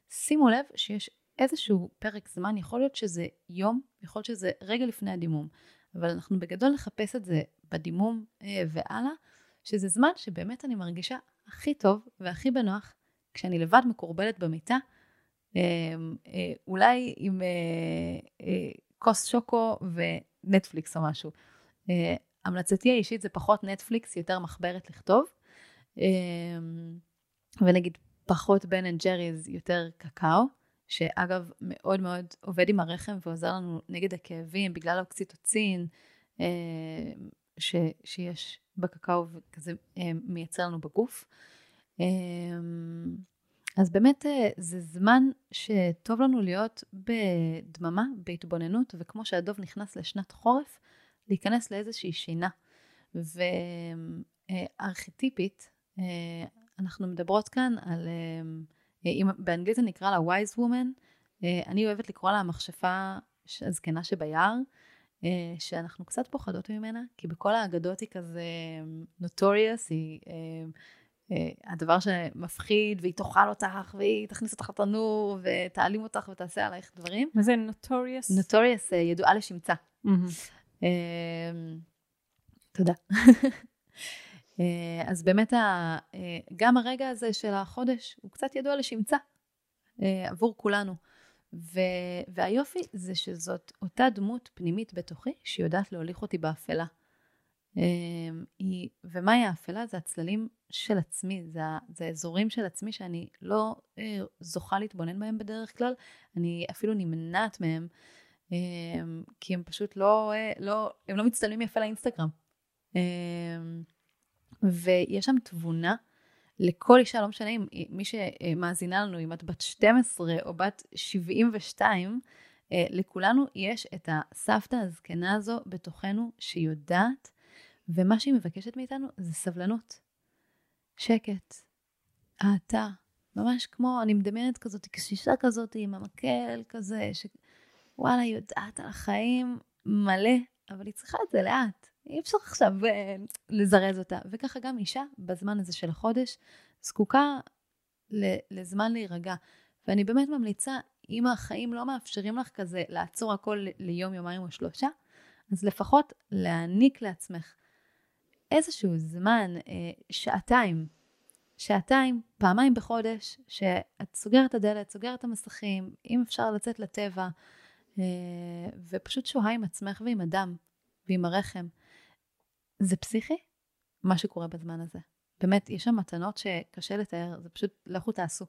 שימו לב שיש איזשהו פרק זמן, יכול להיות שזה יום, יכול להיות שזה רגע לפני הדימום, אבל אנחנו בגדול נחפש את זה בדימום אה, והלאה, שזה זמן שבאמת אני מרגישה הכי טוב והכי בנוח כשאני לבד מקורבלת במיטה, אמ, אה, אולי עם כוס שוקו ונטפליקס או משהו. המלצתי האישית זה פחות נטפליקס, יותר מחברת לכתוב. ונגיד פחות בן אנד ג'ריז, יותר קקאו, שאגב מאוד מאוד עובד עם הרחם ועוזר לנו נגד הכאבים בגלל האוקסיטוצין, uh, ש, שיש בקקאו וכזה מייצר לנו בגוף. אז באמת זה זמן שטוב לנו להיות בדממה, בהתבוננות, וכמו שהדוב נכנס לשנת חורף, להיכנס לאיזושהי שינה. וארכיטיפית, אנחנו מדברות כאן על, אם, באנגלית זה נקרא לה wise woman, אני אוהבת לקרוא לה המכשפה הזקנה שביער, שאנחנו קצת פוחדות ממנה, כי בכל האגדות היא כזה נוטוריוס, היא הדבר שמפחיד, והיא תאכל אותך, והיא תכניס אותך לתנור, ותעלים אותך ותעשה עלייך דברים. מה זה נוטוריוס? נוטוריוס ידועה לשמצה. תודה. אה, אז באמת אה, גם הרגע הזה של החודש הוא קצת ידוע לשמצה אה, עבור כולנו. ו... והיופי זה שזאת אותה דמות פנימית בתוכי שיודעת להוליך אותי באפלה. היא... ומהי האפלה? זה הצללים של עצמי, זה, זה האזורים של עצמי שאני לא זוכה להתבונן בהם בדרך כלל, אני אפילו נמנעת מהם, כי הם פשוט לא, לא, הם לא מצטלמים יפה לאינסטגרם. ויש שם תבונה לכל אישה, לא משנה אם מי שמאזינה לנו, אם את בת 12 או בת 72, אה, לכולנו יש את הסבתא הזקנה הזו בתוכנו שיודעת, ומה שהיא מבקשת מאיתנו זה סבלנות, שקט, האטה, ממש כמו, אני מדמיינת כזאת, קשישה כזאת עם המקל כזה, שוואלה, יודעת על החיים מלא, אבל היא צריכה את זה לאט. אי אפשר עכשיו uh, לזרז אותה. וככה גם אישה, בזמן הזה של החודש, זקוקה לזמן להירגע. ואני באמת ממליצה, אם החיים לא מאפשרים לך כזה לעצור הכל ליום, יומיים או שלושה, אז לפחות להעניק לעצמך איזשהו זמן, uh, שעתיים, שעתיים, פעמיים בחודש, שאת סוגרת את הדלת, סוגרת את המסכים, אם אפשר לצאת לטבע, uh, ופשוט שוהה עם עצמך ועם הדם ועם הרחם. זה פסיכי, מה שקורה בזמן הזה. באמת, יש שם מתנות שקשה לתאר, זה פשוט, לכו תעשו.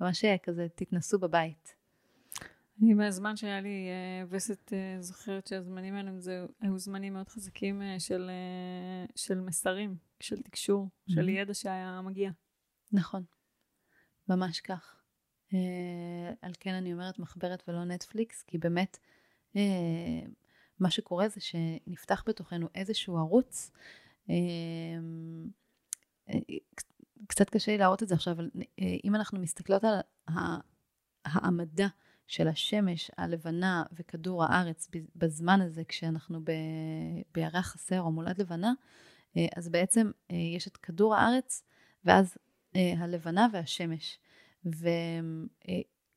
ממש כזה, תתנסו בבית. אני מהזמן שהיה לי uh, וסת, uh, זוכרת שהזמנים האלה זה, היו זמנים מאוד חזקים uh, של, של מסרים, של תקשור, mm-hmm. של ידע שהיה מגיע. נכון, ממש כך. על כן אני אומרת מחברת ולא נטפליקס, כי באמת מה שקורה זה שנפתח בתוכנו איזשהו ערוץ, אמ, קצת קשה לי להראות את זה עכשיו, אבל אה, אם אנחנו מסתכלות על העמדה של השמש הלבנה וכדור הארץ בזמן הזה, כשאנחנו בירח חסר או מולד לבנה, אה, אז בעצם אה, יש את כדור הארץ ואז הלבנה והשמש.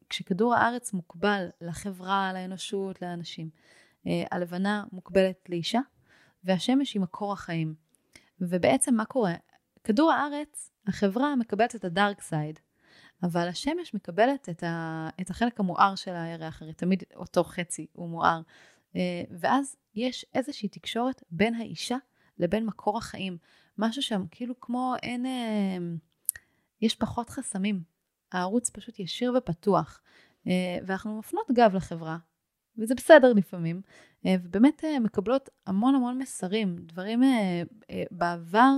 וכשכדור הארץ מוקבל לחברה, לאנושות, לאנשים, אה, הלבנה מוקבלת לאישה, והשמש היא מקור החיים. ובעצם מה קורה? כדור הארץ, החברה מקבלת את הדארק סייד, אבל השמש מקבלת את, ה, את החלק המואר של הירח, הרי תמיד אותו חצי הוא מואר. אה, ואז יש איזושהי תקשורת בין האישה לבין מקור החיים. משהו שם כאילו כמו אין... אה, יש פחות חסמים. הערוץ פשוט ישיר ופתוח. ואנחנו מפנות גב לחברה, וזה בסדר לפעמים, אה, ובאמת אה, מקבלות המון המון מסרים. דברים אה, בעבר,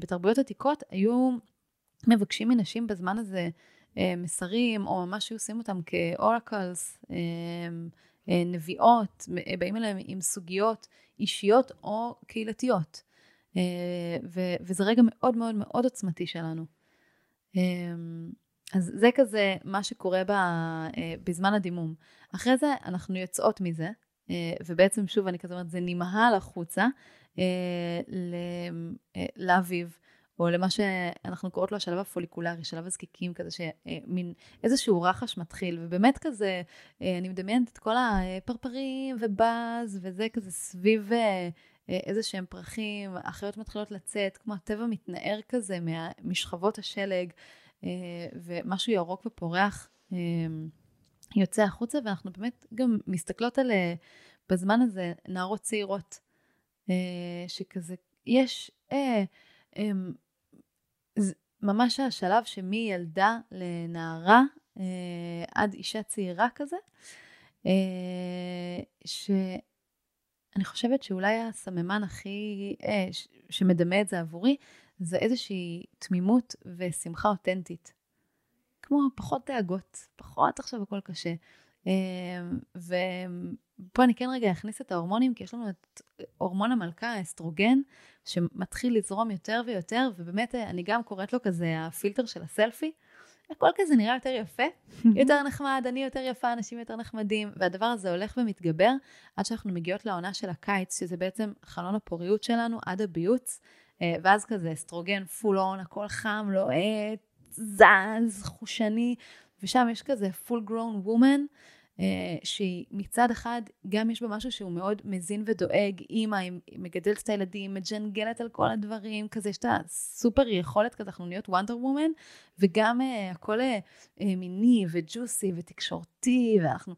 בתרבויות עתיקות, היו מבקשים מנשים בזמן הזה מסרים, או ממש היו עושים אותם כאורקלס, נביאות, באים אליהם עם סוגיות אישיות או קהילתיות. וזה רגע מאוד מאוד מאוד עוצמתי שלנו. אז זה כזה מה שקורה ב, אה, בזמן הדימום. אחרי זה אנחנו יוצאות מזה, אה, ובעצם שוב אני כזה אומרת, זה נמהל החוצה אה, לאביב, או למה שאנחנו קוראות לו השלב הפוליקולרי, שלב הזקיקים כזה, שמין איזשהו רחש מתחיל, ובאמת כזה, אני מדמיינת את כל הפרפרים ובאז, וזה כזה סביב איזה שהם פרחים, החיות מתחילות לצאת, כמו הטבע מתנער כזה משכבות השלג. אה, ומשהו ירוק ופורח אה, יוצא החוצה, ואנחנו באמת גם מסתכלות על, אה, בזמן הזה, נערות צעירות, שכזה, יש ממש השלב שמילדה לנערה עד אישה צעירה כזה, שאני אני חושבת שאולי הסממן הכי, שמדמה את זה עבורי, זה איזושהי תמימות ושמחה אותנטית. כמו פחות דאגות, פחות עכשיו הכל קשה. אה, ופה אני כן רגע אכניס את ההורמונים, כי יש לנו את הורמון המלכה, האסטרוגן, שמתחיל לזרום יותר ויותר, ובאמת אה, אני גם קוראת לו כזה הפילטר של הסלפי. הכל כזה נראה יותר יפה, יותר נחמד, אני יותר יפה, אנשים יותר נחמדים, והדבר הזה הולך ומתגבר עד שאנחנו מגיעות לעונה של הקיץ, שזה בעצם חלון הפוריות שלנו עד הביוץ, ואז כזה אסטרוגן פול און, הכל חם, לוהט, זז, חושני, ושם יש כזה grown woman, אה, שהיא מצד אחד, גם יש בה משהו שהוא מאוד מזין ודואג, אימא, היא מגדלת את הילדים, מג'נגלת על כל הדברים, כזה יש את הסופר יכולת כזה, אנחנו נהיות וונדר וומן, וגם uh, הכל uh, מיני וג'וסי ותקשורתי, ואנחנו,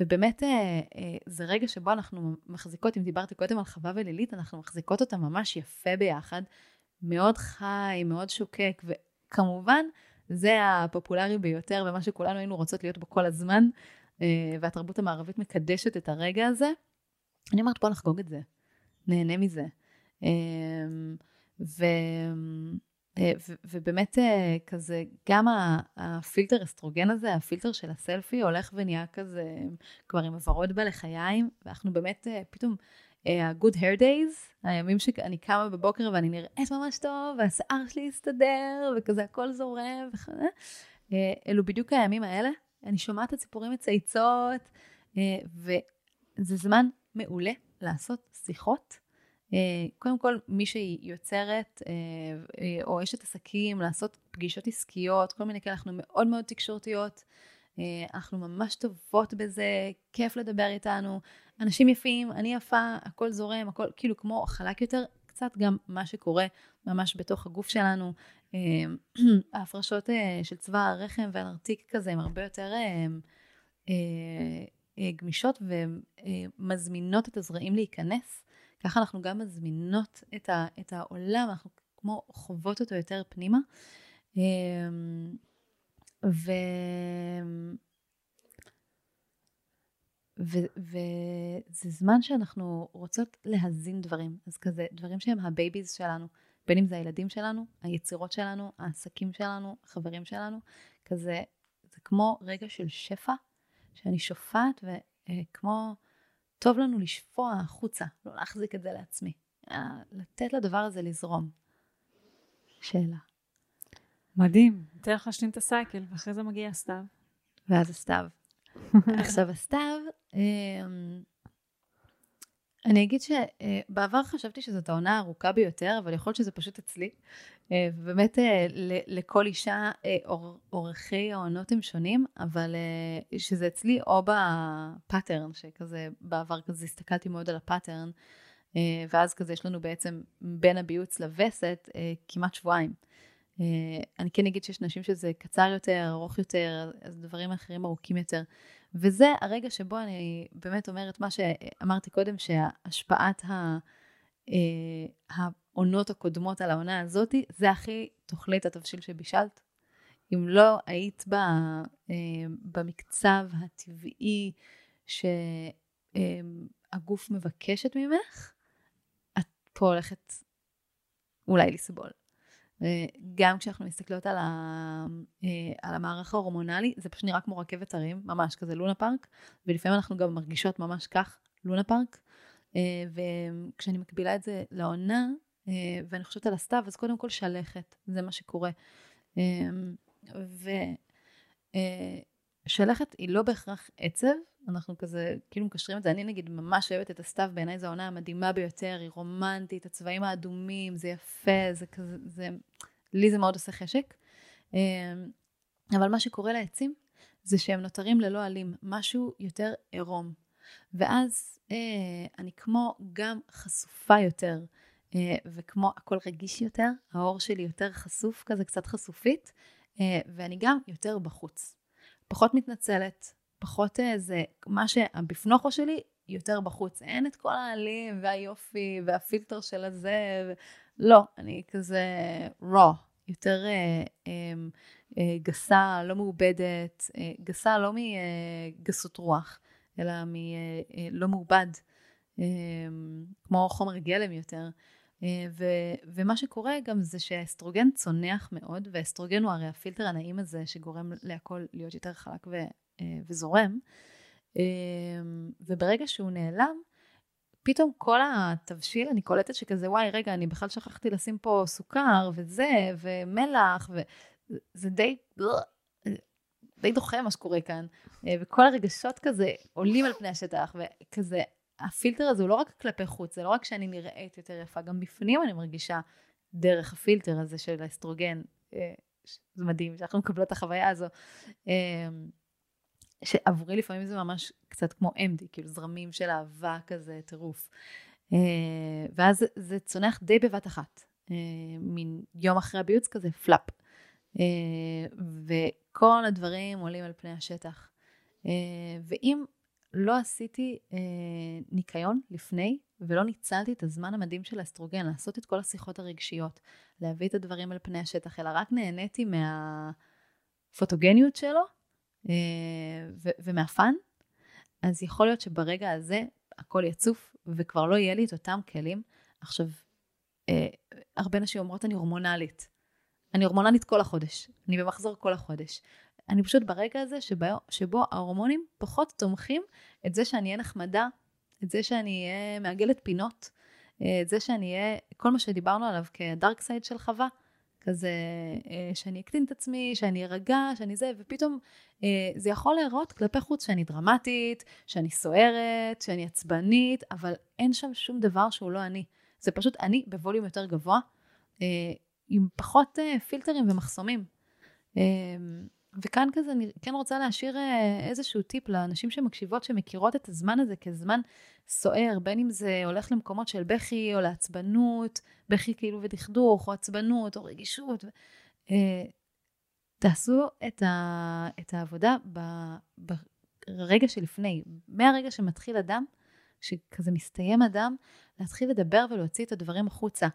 ובאמת uh, uh, זה רגע שבו אנחנו מחזיקות, אם דיברתי קודם על חווה ולילית, אנחנו מחזיקות אותה ממש יפה ביחד, מאוד חי, מאוד שוקק, וכמובן, זה הפופולרי ביותר ומה שכולנו היינו רוצות להיות בו כל הזמן, uh, והתרבות המערבית מקדשת את הרגע הזה. אני אומרת, בוא נחגוג את זה, נהנה מזה. Uh, ו... אה, ובאמת אה, כזה, גם הפילטר אסטרוגן הזה, הפילטר של הסלפי, הולך ונהיה כזה כבר עם עברות בלחיים, ואנחנו באמת אה, פתאום, ה-good hair days, הימים שאני קמה בבוקר ואני נראית ממש טוב, והשיער שלי יסתדר, וכזה הכל זורם וכזה, אלו בדיוק הימים האלה. אני שומעת את הציפורים מצייצות, וזה זמן מעולה לעשות שיחות. אה, קודם כל, מי שהיא יוצרת אה, אה, או אשת עסקים, לעשות פגישות עסקיות, כל מיני כאלה, אנחנו מאוד מאוד תקשורתיות, אנחנו ממש טובות בזה, כיף לדבר איתנו, אנשים יפים, אני יפה, הכל זורם, הכל כאילו כמו חלק יותר, קצת גם מה שקורה ממש בתוך הגוף שלנו. ההפרשות של צוואר הרחם והנרתיק כזה הם הרבה יותר גמישות ומזמינות את הזרעים להיכנס. ככה אנחנו גם מזמינות את, ה, את העולם, אנחנו כמו חוות אותו יותר פנימה. אמ, ו... ו- וזה זמן שאנחנו רוצות להזין דברים, אז כזה דברים שהם ה babies שלנו, בין אם זה הילדים שלנו, היצירות שלנו, העסקים שלנו, החברים שלנו, כזה, זה כמו רגע של שפע, שאני שופעת וכמו טוב לנו לשפוע החוצה, לא להחזיק את זה לעצמי. לתת לדבר הזה לזרום. שאלה. מדהים. ניתן לך להשלים את הסייקל, ואחרי זה מגיע הסתיו. ואז הסתיו. עכשיו הסתיו, אמ, אני אגיד שבעבר חשבתי שזאת העונה הארוכה ביותר, אבל יכול להיות שזה פשוט אצלי. אה, ובאמת אה, לכל אישה אה, אורכי העונות הם שונים, אבל שזה אצלי או ב pattern, שכזה בעבר כזה הסתכלתי מאוד על ה pattern, ואז כזה יש לנו בעצם בין הביוץ לווסת כמעט שבועיים. אני כן אגיד שיש נשים שזה קצר יותר, ארוך יותר, אז דברים אחרים ארוכים יותר. וזה הרגע שבו אני באמת אומרת מה שאמרתי קודם, שהשפעת ה... העונות הקודמות על העונה הזאתי, זה הכי תאכלי את התבשיל שבישלת. אם לא היית בה, אה, במקצב הטבעי שהגוף מבקשת ממך, את פה הולכת אולי לסבול. אה, גם כשאנחנו מסתכלות על, ה, אה, על המערך ההורמונלי, זה פשוט נראה כמו רכבת הרים, ממש כזה לונה פארק, ולפעמים אנחנו גם מרגישות ממש כך, לונה פארק. וכשאני מקבילה את זה לעונה, אה, ואני חושבת על הסתיו, אז קודם כל שלכת, זה מה שקורה. ושלכת אה, היא לא בהכרח עצב, אנחנו כזה כאילו מקשרים את זה, אני נגיד ממש אוהבת את הסתיו, בעיניי זו העונה המדהימה ביותר, היא רומנטית, הצבעים האדומים, זה יפה, זה כזה, זה, לי זה מאוד עושה חשק. אבל מה שקורה לעצים, זה שהם נותרים ללא עלים, משהו יותר עירום. ואז אה, אני כמו גם חשופה יותר, אה, וכמו הכל רגיש יותר, העור שלי יותר חשוף, כזה קצת חשופית, אה, ואני גם יותר בחוץ. פחות מתנצלת, פחות איזה, אה, מה שהבפנוכו שלי יותר בחוץ. אין את כל העלים והיופי והפילטר של הזה, ו... לא, אני כזה raw, יותר אה, אה, אה, גסה, לא מעובדת, אה, גסה לא מגסות רוח, אלא מלא אה, מעובד. כמו חומר גלם יותר. ו, ומה שקורה גם זה שהאסטרוגן צונח מאוד, והאסטרוגן הוא הרי הפילטר הנעים הזה שגורם להכל להיות יותר חלק ו, וזורם. וברגע שהוא נעלם, פתאום כל התבשיל, אני קולטת שכזה, וואי, רגע, אני בכלל שכחתי לשים פה סוכר וזה, ומלח, וזה די, די דוחה מה שקורה כאן. וכל הרגשות כזה עולים על פני השטח, וכזה, הפילטר הזה הוא לא רק כלפי חוץ, זה לא רק שאני נראית יותר יפה, גם בפנים אני מרגישה דרך הפילטר הזה של האסטרוגן. זה מדהים שאנחנו מקבלות את החוויה הזו. שעבורי לפעמים זה ממש קצת כמו MD, כאילו זרמים של אהבה כזה, טירוף. אה, ואז זה צונח די בבת אחת, אה, מין יום אחרי הביוץ כזה, פלאפ. אה, וכל הדברים עולים על פני השטח. ואם לא עשיתי ניקיון לפני, ולא ניצלתי את הזמן המדהים של האסטרוגן, לעשות את כל השיחות הרגשיות, להביא את הדברים על פני השטח, אלא רק נהניתי מהפוטוגניות שלו, אה, ומהפאן, אז יכול להיות שברגע הזה הכל יצוף וכבר לא יהיה לי את אותם כלים. עכשיו, אה, הרבה נשים אומרות אני הורמונלית. אני הורמונלית כל החודש, אני במחזור כל החודש. אני פשוט ברגע הזה שבו, שבו ההורמונים פחות תומכים את זה שאני אהיה נחמדה, את זה שאני אהיה מעגלת פינות, אה, את זה שאני אהיה, כל מה שדיברנו עליו כדארק סייד של חווה, כזה אה, שאני אקטין את עצמי, שאני ארגע, שאני זה, ופתאום אה, זה יכול להיראות כלפי חוץ שאני דרמטית, שאני סוערת, שאני עצבנית, אבל אין שם שום דבר שהוא לא אני. זה פשוט אני בווליום יותר גבוה, עם פחות פילטרים ומחסומים. וכאן כזה אני כן רוצה להשאיר איזשהו טיפ לאנשים שמקשיבות, שמכירות את הזמן הזה כזמן סוער, בין אם זה הולך למקומות של בכי או לעצבנות, בכי כאילו ודכדוך, או עצבנות, או רגישות. אה, תעשו את, ה, את העבודה ב, ברגע שלפני, מהרגע שמתחיל אדם, שכזה מסתיים אדם, להתחיל לדבר ולהוציא את הדברים החוצה.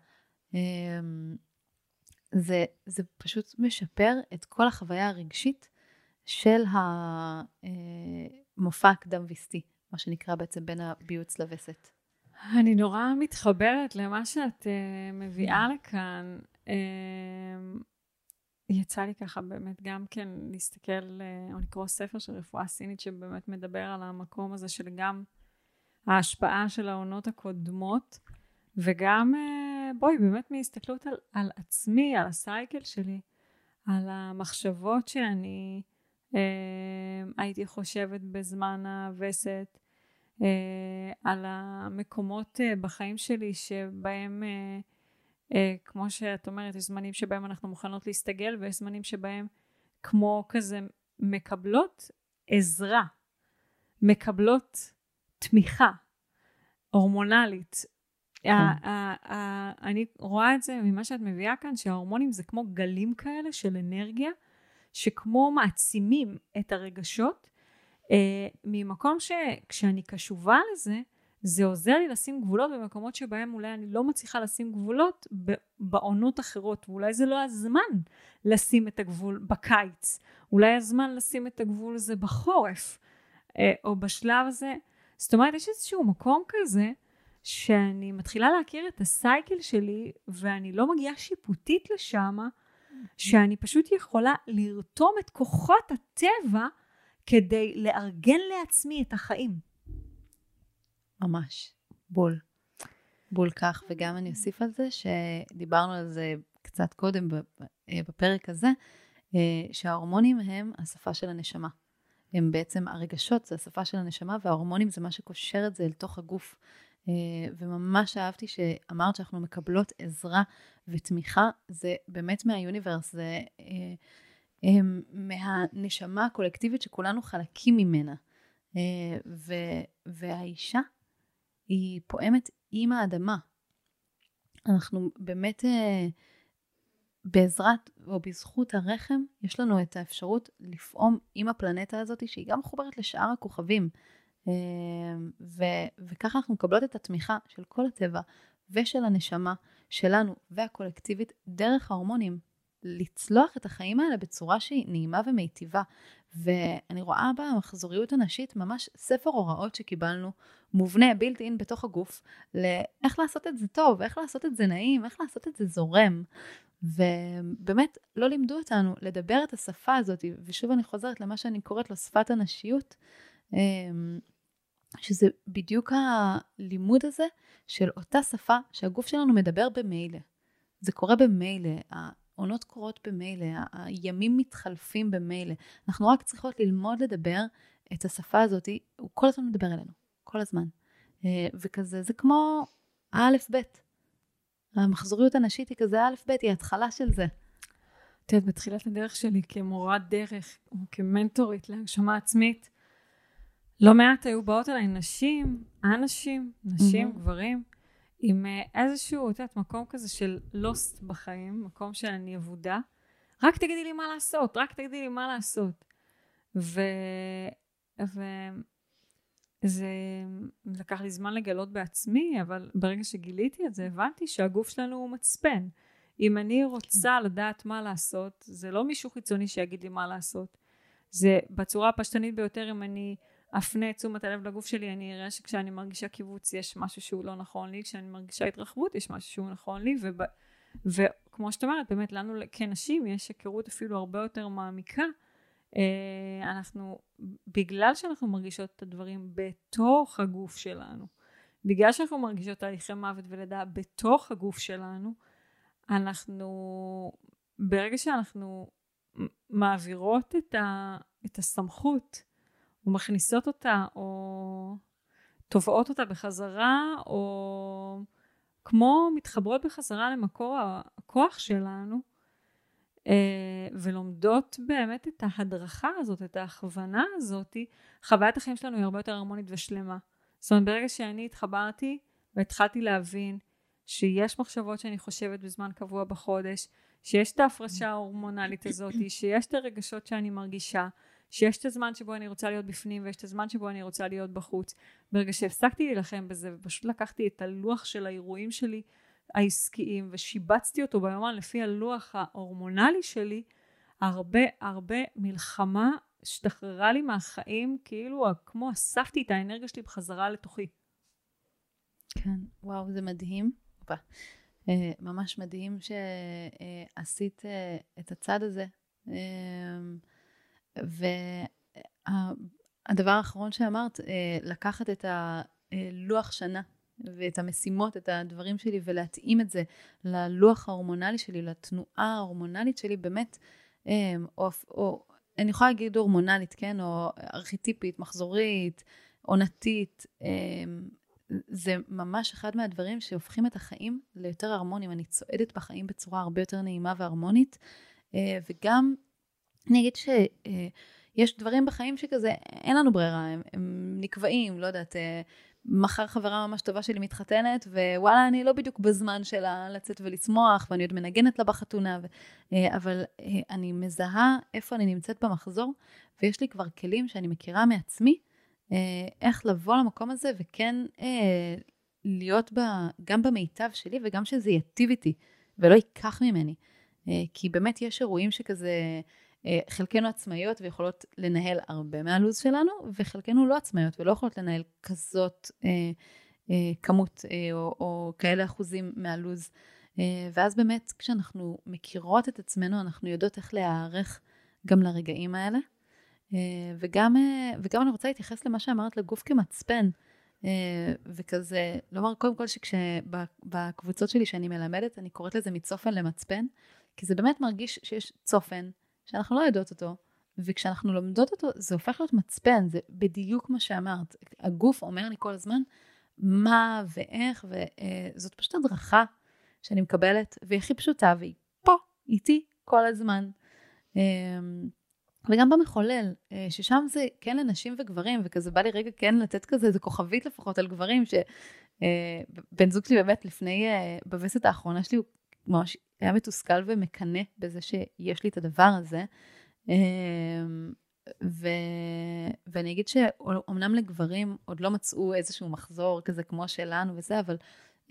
אה, זה, זה פשוט משפר את כל החוויה הרגשית של המופע הקדם ויסטי. מה שנקרא בעצם בין הביוץ לווסת. אני נורא מתחברת למה שאת uh, מביאה לכאן. Uh, יצא לי ככה באמת גם כן להסתכל uh, או לקרוא ספר של רפואה סינית שבאמת מדבר על המקום הזה של גם ההשפעה של העונות הקודמות וגם uh, בואי באמת מהסתכלות על, על עצמי, על הסייקל שלי, על המחשבות שאני אה, הייתי חושבת בזמן הווסת אה, על המקומות אה, בחיים שלי שבהם כמו שאת אומרת יש זמנים שבהם אנחנו מוכנות להסתגל ויש זמנים שבהם כמו כזה מקבלות עזרה מקבלות תמיכה הורמונלית. אני רואה את זה ממה שאת מביאה כאן שההורמונים זה כמו גלים כאלה של אנרגיה שכמו מעצימים את הרגשות, אה, ממקום שכשאני קשובה לזה, זה עוזר לי לשים גבולות במקומות שבהם אולי אני לא מצליחה לשים גבולות בעונות אחרות, ואולי זה לא הזמן לשים את הגבול בקיץ, אולי הזמן לשים את הגבול הזה בחורף, אה, או בשלב הזה. זאת אומרת, יש איזשהו מקום כזה, שאני מתחילה להכיר את הסייקל שלי, ואני לא מגיעה שיפוטית לשמה, שאני פשוט יכולה לרתום את כוחות הטבע כדי לארגן לעצמי את החיים. ממש, בול. בול כך, וגם אני אוסיף על זה שדיברנו על זה קצת קודם אה, בפרק הזה, אה, שההורמונים הם השפה של הנשמה. הם בעצם, הרגשות זה השפה של הנשמה, וההורמונים זה מה שקושר את זה אל תוך הגוף. אה, וממש אהבתי שאמרת שאנחנו מקבלות עזרה ותמיכה, זה באמת מהיוניברס, זה אה, אה, מהנשמה הקולקטיבית שכולנו חלקים ממנה. ו, והאישה היא פועמת עם האדמה. אנחנו באמת בעזרת או בזכות הרחם, יש לנו את האפשרות לפעום עם הפלנטה הזאת שהיא גם מחוברת לשאר הכוכבים. אמ, ו- וככה אנחנו מקבלות את התמיכה של כל הטבע ושל הנשמה שלנו והקולקטיבית דרך ההורמונים. לצלוח את החיים האלה בצורה שהיא נעימה ומיטיבה. ואני רואה במחזוריות הנשית ממש ספר הוראות שקיבלנו, מובנה, בילט אין בתוך הגוף, לאיך לעשות את זה טוב, איך לעשות את זה נעים, איך לעשות את זה זורם. ובאמת לא לימדו אותנו לדבר את השפה הזאת, ושוב אני חוזרת למה שאני קוראת לו שפת הנשיות, אמ, שזה בדיוק הלימוד הזה של אותה שפה שהגוף שלנו מדבר במילא. זה קורה במילא, העונות קורות במילא, הימים מתחלפים במילא. אנחנו רק צריכות ללמוד לדבר את השפה הזאת, הוא כל הזמן מדבר אלינו, כל הזמן. אה, וכזה, זה כמו האלף-בית. המחזוריות הנשית היא כזה א'-ב', היא התחלה של זה. את יודעת, בתחילת הדרך שלי כמורת דרך, או כמנטורית להגשמה עצמית, לא מעט היו באות אליי נשים, אנשים, נשים, mm-hmm. גברים, עם אה, איזשהו, את יודעת, מקום כזה של לוסט בחיים, מקום שאני אבודה. רק תגידי לי מה לעשות, רק תגידי לי מה לעשות. ו... ו... זה לקח לי זמן לגלות בעצמי, אבל ברגע שגיליתי את זה, הבנתי שהגוף שלנו הוא מצפן. אם אני רוצה כן. לדעת מה לעשות, זה לא מישהו חיצוני שיגיד לי מה לעשות. זה בצורה הפשטנית ביותר, אם אני אפנה את תשומת הלב לגוף שלי, אני אראה שכשאני מרגישה קיבוץ יש משהו שהוא לא נכון לי, כשאני מרגישה התרחבות יש משהו שהוא נכון לי, וב... וכמו שאת אומרת, באמת לנו כנשים יש היכרות אפילו הרבה יותר מעמיקה. אה, אנחנו, בגלל שאנחנו מרגישות את הדברים בתוך הגוף שלנו, בגלל שאנחנו מרגישות תהליכי מוות ולידה בתוך הגוף שלנו, אנחנו, ברגע שאנחנו מעבירות את, ה, את הסמכות, או מכניסות אותה, או תובעות אותה בחזרה, או כמו מתחברות בחזרה למקור הכוח שלנו, אה, ולומדות באמת את ההדרכה הזאת, את ההכוונה הזאת, חוויית החיים שלנו היא הרבה יותר הרמונית ושלמה. זאת אומרת, ברגע שאני התחברתי והתחלתי להבין שיש מחשבות שאני חושבת בזמן קבוע בחודש, שיש את ההפרשה ההורמונלית הזאת, שיש את הרגשות שאני מרגישה, שיש את הזמן שבו אני רוצה להיות בפנים ויש את הזמן שבו אני רוצה להיות בחוץ. ברגע שהפסקתי להילחם בזה ופשוט לקחתי את הלוח של האירועים שלי העסקיים ושיבצתי אותו ביומן לפי הלוח ההורמונלי שלי, הרבה הרבה מלחמה השתחררה לי מהחיים, כאילו כמו אספתי את האנרגיה שלי בחזרה לתוכי. כן, וואו, זה מדהים. אה, ממש מדהים שעשית אה, את הצד הזה. אה, והדבר האחרון שאמרת, לקחת את הלוח שנה ואת המשימות, את הדברים שלי, ולהתאים את זה ללוח ההורמונלי שלי, לתנועה ההורמונלית שלי, באמת, אמ, או, או אני יכולה להגיד הורמונלית, כן? או ארכיטיפית, מחזורית, עונתית. אמ, זה ממש אחד מהדברים שהופכים את החיים ליותר הרמוניים. אני צועדת בחיים בצורה הרבה יותר נעימה והרמונית, אה, וגם, אני אגיד שיש אה, דברים בחיים שכזה, אין לנו ברירה, הם, הם נקבעים, לא יודעת, אה, מחר חברה ממש טובה שלי מתחתנת, ווואלה, אני לא בדיוק בזמן שלה לצאת ולצמוח, ואני עוד מנגנת לה בחתונה, ו... אה, אבל אה, אני מזהה איפה אני נמצאת במחזור, ויש לי כבר כלים שאני מכירה מעצמי, אה, איך לבוא למקום הזה, וכן להיות ב... גם במיטב שלי, וגם שזה ייטיב איתי, ולא ייקח ממני. כי באמת יש אירועים שכזה... אה, חלקנו עצמאיות ויכולות לנהל הרבה מהלו"ז שלנו, וחלקנו לא עצמאיות ולא יכולות לנהל כזאת אה, אה, כמות אה, או, או כאלה אחוזים מהלו"ז. אה, ואז באמת כשאנחנו מכירות את עצמנו, אנחנו יודעות איך להיערך גם לרגעים האלה. אה, וגם, אה, וגם אני רוצה להתייחס למה שאמרת לגוף כמצפן. Uh, וכזה, לומר קודם כל שבקבוצות שלי שאני מלמדת, אני קוראת לזה מצופן למצפן, כי זה באמת מרגיש שיש צופן, שאנחנו לא יודעות אותו, וכשאנחנו לומדות אותו, זה הופך להיות מצפן, זה בדיוק מה שאמרת. הגוף אומר לי כל הזמן מה ואיך, וזאת פשוט הדרכה שאני מקבלת, והיא הכי פשוטה, והיא פה, איתי, כל הזמן. אמ, וגם במחולל, אה, ששם זה כן לנשים וגברים, וכזה בא לי רגע כן לתת כזה איזה כוכבית לפחות על גברים, שבן אה, זוג שלי באמת לפני, אה, בווסת האחרונה שלי, הוא ממש היה מתוסכל ומקנא בזה שיש לי את הדבר הזה. אמ, ו... ואני אגיד שאומנם לגברים עוד לא מצאו איזשהו מחזור כזה כמו שלנו וזה, אבל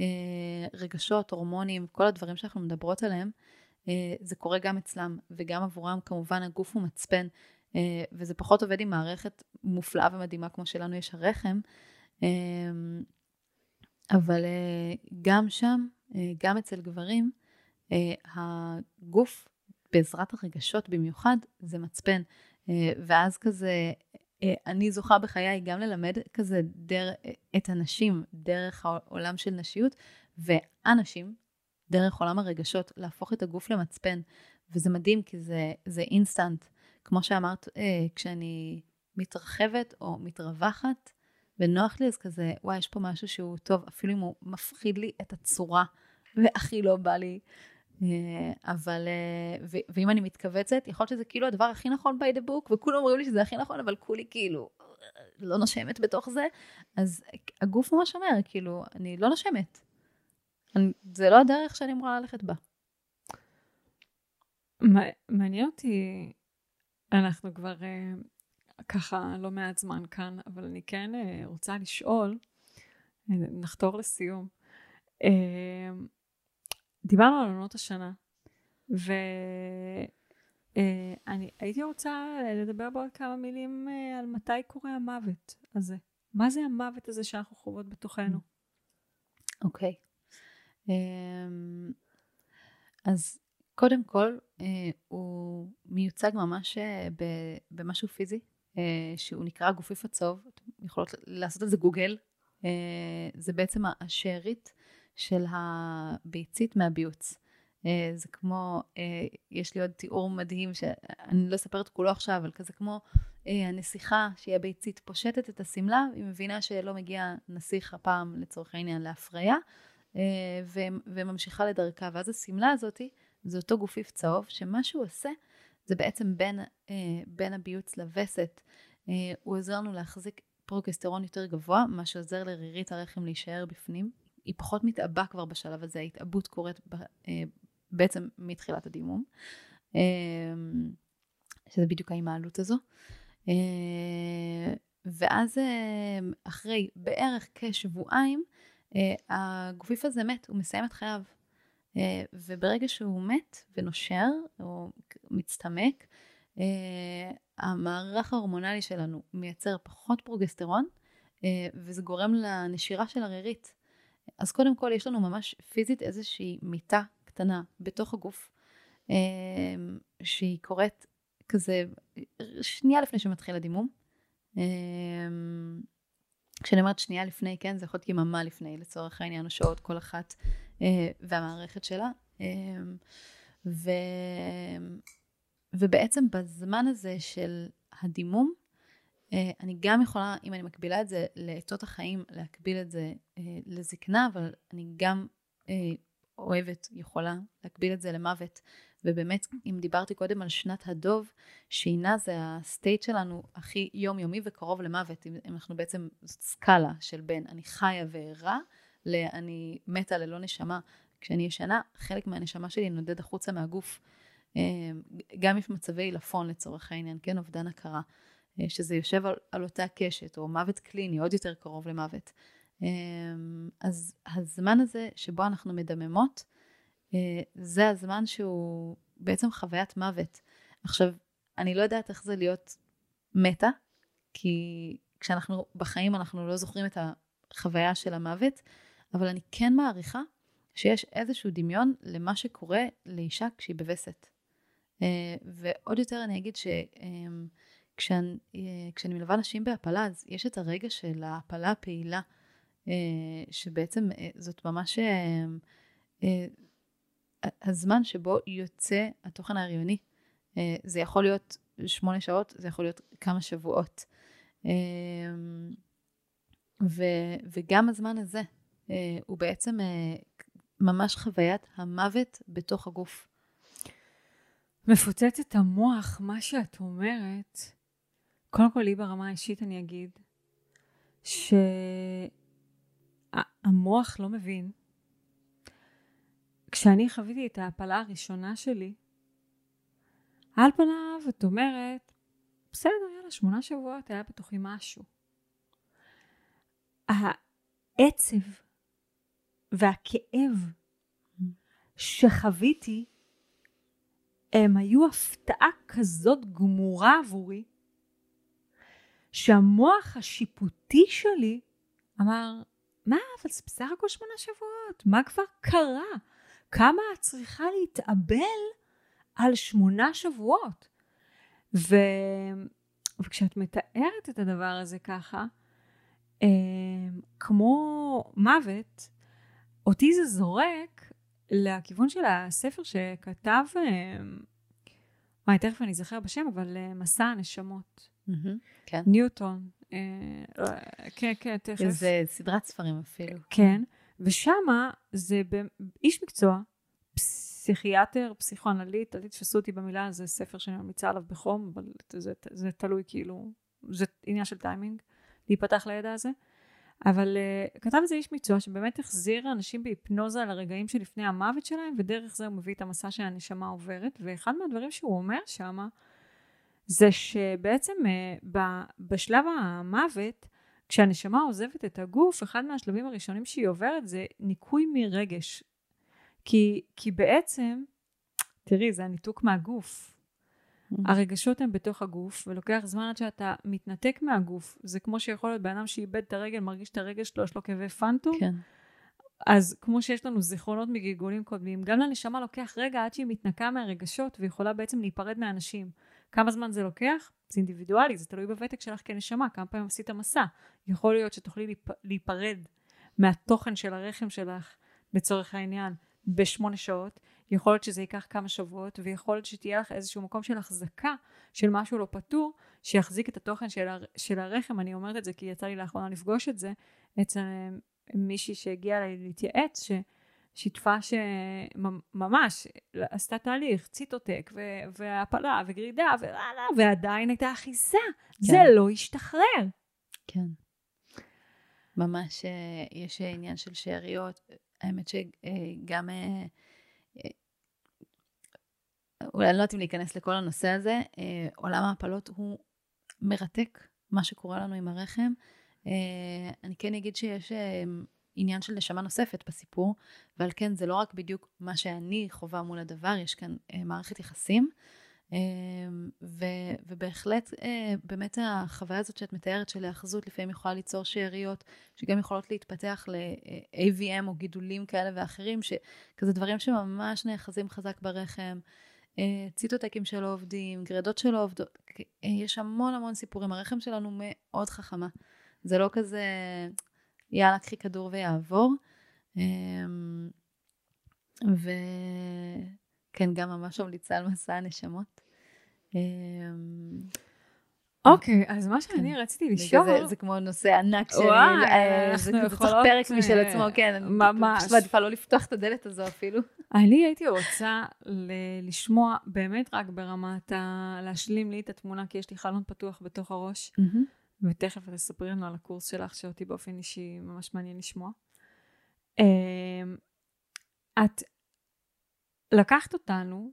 אה, רגשות, הורמונים, כל הדברים שאנחנו מדברות עליהם, אה, זה קורה גם אצלם וגם עבורם כמובן הגוף הוא מצפן. אה, וזה פחות עובד עם מערכת מופלאה ומדהימה כמו שלנו יש הרחם. אה, אבל גם שם, גם אצל גברים, הגוף, בעזרת הרגשות במיוחד, זה מצפן. אה, ואז כזה, אה, אני זוכה בחיי גם ללמד כזה דר, את הנשים דרך העולם של נשיות, ואנשים דרך עולם הרגשות, להפוך את הגוף למצפן. וזה מדהים כי זה, זה אינסטנט. כמו שאמרת, אה, כשאני מתרחבת או מתרווחת ונוח לי, אז כזה, וואי, יש פה משהו שהוא טוב, אפילו אם הוא מפחיד לי את הצורה, והכי לא בא לי. אה, אבל, אה, ואם אני מתכווצת, יכול להיות שזה כאילו הדבר הכי נכון by the book, וכולם אומרים לי שזה הכי נכון, אבל כולי כאילו לא נושמת בתוך זה, אז הגוף ממש אומר, כאילו, אני לא נושמת. אני, זה לא הדרך שאני אמורה ללכת בה. מעניין אותי, אנחנו כבר ככה לא מעט זמן כאן, אבל אני כן רוצה לשאול, נחתור לסיום. דיברנו על עונות השנה, ואני uh, הייתי רוצה לדבר בעוד כמה מילים uh, על מתי קורה המוות הזה. מה זה המוות הזה שאנחנו חוות בתוכנו? אוקיי. Okay. אמ, אז קודם כל, אה, הוא מיוצג ממש אה, במשהו פיזי, אה, שהוא נקרא גופיף הצהוב, אתם יכולות לעשות על זה גוגל, זה בעצם השארית של הביצית מהביוץ. זה כמו, יש לי עוד תיאור מדהים שאני לא אספר את כולו עכשיו, אבל כזה כמו הנסיכה שהיא הביצית פושטת את השמלה, היא מבינה שלא מגיע נסיך הפעם לצורך העניין להפריה, אה, וממשיכה לדרכה. ואז השמלה הזאתי, זה אותו גופיף צהוב, שמה שהוא עושה, זה בעצם בין, אה, בין הביוץ לווסת, אה, הוא עוזר לנו להחזיק פרוגסטרון יותר גבוה, מה שעוזר לרירית הרחם להישאר בפנים. היא פחות מתעבה כבר בשלב הזה, ההתעבות קורית בעצם מתחילת הדימום, שזה בדיוק ההימעלות הזו. ואז אחרי בערך כשבועיים, אה, הגופיף הזה מת, הוא מסיים את חייו. אה, וברגע שהוא מת ונושר, או מצטמק, אה, המערך ההורמונלי שלנו מייצר פחות פרוגסטרון, וזה גורם לנשירה של הרירית. אז קודם כל יש לנו ממש פיזית איזושהי מיטה קטנה בתוך הגוף, שהיא קורית כזה שנייה לפני שמתחיל הדימום. כשאני אומרת שנייה לפני, כן, זה יכול להיות יממה לפני, לצורך העניין, או שעות כל אחת אה, והמערכת שלה. אה, ו, ובעצם בזמן הזה של הדימום, אני גם יכולה, אם אני מקבילה את זה לעצות החיים, להקביל את זה אה, לזקנה, אבל אני גם אה, אוהבת, יכולה להקביל את זה למוות. ובאמת, אם דיברתי קודם על שנת הדוב, שינה זה הסטייט שלנו הכי יומיומי וקרוב למוות. אם אנחנו בעצם, סקאלה של בין אני חיה וערה, לאני מתה ללא נשמה. כשאני ישנה, חלק מהנשמה שלי נודד החוצה מהגוף. אה, גם יש מצבי עילפון לצורך העניין, כן, אובדן הכרה, אה, שזה יושב על, על אותה קשת, או מוות קליני, עוד יותר קרוב למוות. אה, אז הזמן הזה שבו אנחנו מדממות, אה, זה הזמן שהוא בעצם חוויית מוות. עכשיו, אני לא יודעת איך זה להיות מתה, כי כשאנחנו בחיים אנחנו לא זוכרים את החוויה של המוות, אבל אני כן מעריכה שיש איזשהו דמיון למה שקורה לאישה כשהיא בווסת. אה, ועוד יותר אני אגיד שכשאני אה, מלווה נשים בהפלה, אז יש את הרגע של ההפלה הפעילה, שבעצם זאת ממש הזמן שבו יוצא התוכן ההריוני. אה, זה יכול להיות שמונה שעות, זה יכול להיות כמה שבועות. אה, ו, וגם הזמן הזה אה, הוא בעצם ממש חוויית המוות בתוך הגוף. מפוצץ את המוח, מה שאת אומרת, קודם כל לי ברמה האישית אני אגיד, שהמוח לא מבין כשאני חוויתי את ההפלה הראשונה שלי, על פניו את אומרת, בסדר, יאללה, שמונה שבועות היה בתוכי משהו. העצב והכאב שחוויתי הם היו הפתעה כזאת גמורה עבורי, שהמוח השיפוטי שלי אמר, מה, אבל זה בסך הכל שמונה שבועות, מה כבר קרה? כמה את צריכה להתאבל על שמונה שבועות? ו... וכשאת מתארת את הדבר הזה ככה, אה, כמו מוות, אותי זה זורק לכיוון של הספר שכתב, אה, וואי, תכף אני אזכר בשם, אבל אה, מסע הנשמות. כן. ניוטון. אה, כן, כן, תכף. זה סדרת ספרים אפילו. כן, ושמה זה איש מקצוע, פסיכיאטר, פסיכואנליט, אל תתפסו אותי במילה, זה ספר שאני ממליצה עליו בחום, אבל זה, זה, זה תלוי כאילו, זה עניין של טיימינג, להיפתח לידע הזה. אבל uh, כתב איזה איש מקצוע שבאמת החזיר אנשים בהיפנוזה על הרגעים שלפני המוות שלהם, ודרך זה הוא מביא את המסע שהנשמה עוברת, ואחד מהדברים שהוא אומר שמה, זה שבעצם uh, בשלב המוות, כשהנשמה עוזבת את הגוף, אחד מהשלבים הראשונים שהיא עוברת זה ניקוי מרגש. כי, כי בעצם, תראי, זה הניתוק מהגוף. Mm-hmm. הרגשות הם בתוך הגוף, ולוקח זמן עד שאתה מתנתק מהגוף. זה כמו שיכול להיות בן אדם שאיבד את הרגל, מרגיש את הרגל שלו, יש לו כאבי פנטום. כן. אז כמו שיש לנו זיכרונות מגלגולים קודמים, גם לנשמה לוקח רגע עד שהיא מתנקה מהרגשות ויכולה בעצם להיפרד מאנשים. כמה זמן זה לוקח? זה אינדיבידואלי, זה תלוי בוותק שלך כנשמה, כמה פעמים עשית מסע. יכול להיות שתוכלי להיפ... להיפרד מהתוכן של הרחם שלך, לצורך העניין, בשמונה שעות, יכול להיות שזה ייקח כמה שבועות, ויכול להיות שתהיה לך איזשהו מקום של החזקה של משהו לא פתור, שיחזיק את התוכן של, הר... של הרחם. אני אומרת את זה כי יצא לי לאחרונה לפגוש את זה אצל מישהי שהגיעה אליי להתייעץ, ששיתפה שממש עשתה תהליך, ציטוטק, ו... והפלה, וגרידה, ולאללה, ועדיין הייתה אחיזה. כן. זה לא השתחרר. כן. ממש אה, יש עניין של שאריות. האמת שגם אה, אולי אני לא יודעת אם להיכנס לכל הנושא הזה, אה, עולם ההפלות הוא מרתק, מה שקורה לנו עם הרחם. אה, אני כן אגיד שיש אה, עניין של נשמה נוספת בסיפור, ועל כן זה לא רק בדיוק מה שאני חווה מול הדבר, יש כאן מערכת יחסים. ו, ובהחלט באמת החוויה הזאת שאת מתארת של היאחזות לפעמים יכולה ליצור שאריות שגם יכולות להתפתח ל-AVM או גידולים כאלה ואחרים, שכזה דברים שממש נאחזים חזק ברחם. אה, ציטוטקים שלא עובדים, גרדות שלא עובדות, אה, יש המון המון סיפורים. הרחם שלנו מאוד חכמה. זה לא כזה, יאללה, קחי כדור ויעבור. אמ, וכן, גם ממש ממליצה על מסע הנשמות. אוקיי, אז מה שאני כן. רציתי לשאול... זה כמו נושא ענק של... וואי, זה צריך פרק משל עצמו, כן. ממש. פשוט מעדיפה לא לפתוח את הדלת הזו אפילו. אני הייתי רוצה לשמוע באמת רק ברמת ה... להשלים לי את התמונה, כי יש לי חלון פתוח בתוך הראש, ותכף תספרי לנו על הקורס שלך, שאותי באופן אישי ממש מעניין לשמוע. אמ, את לקחת אותנו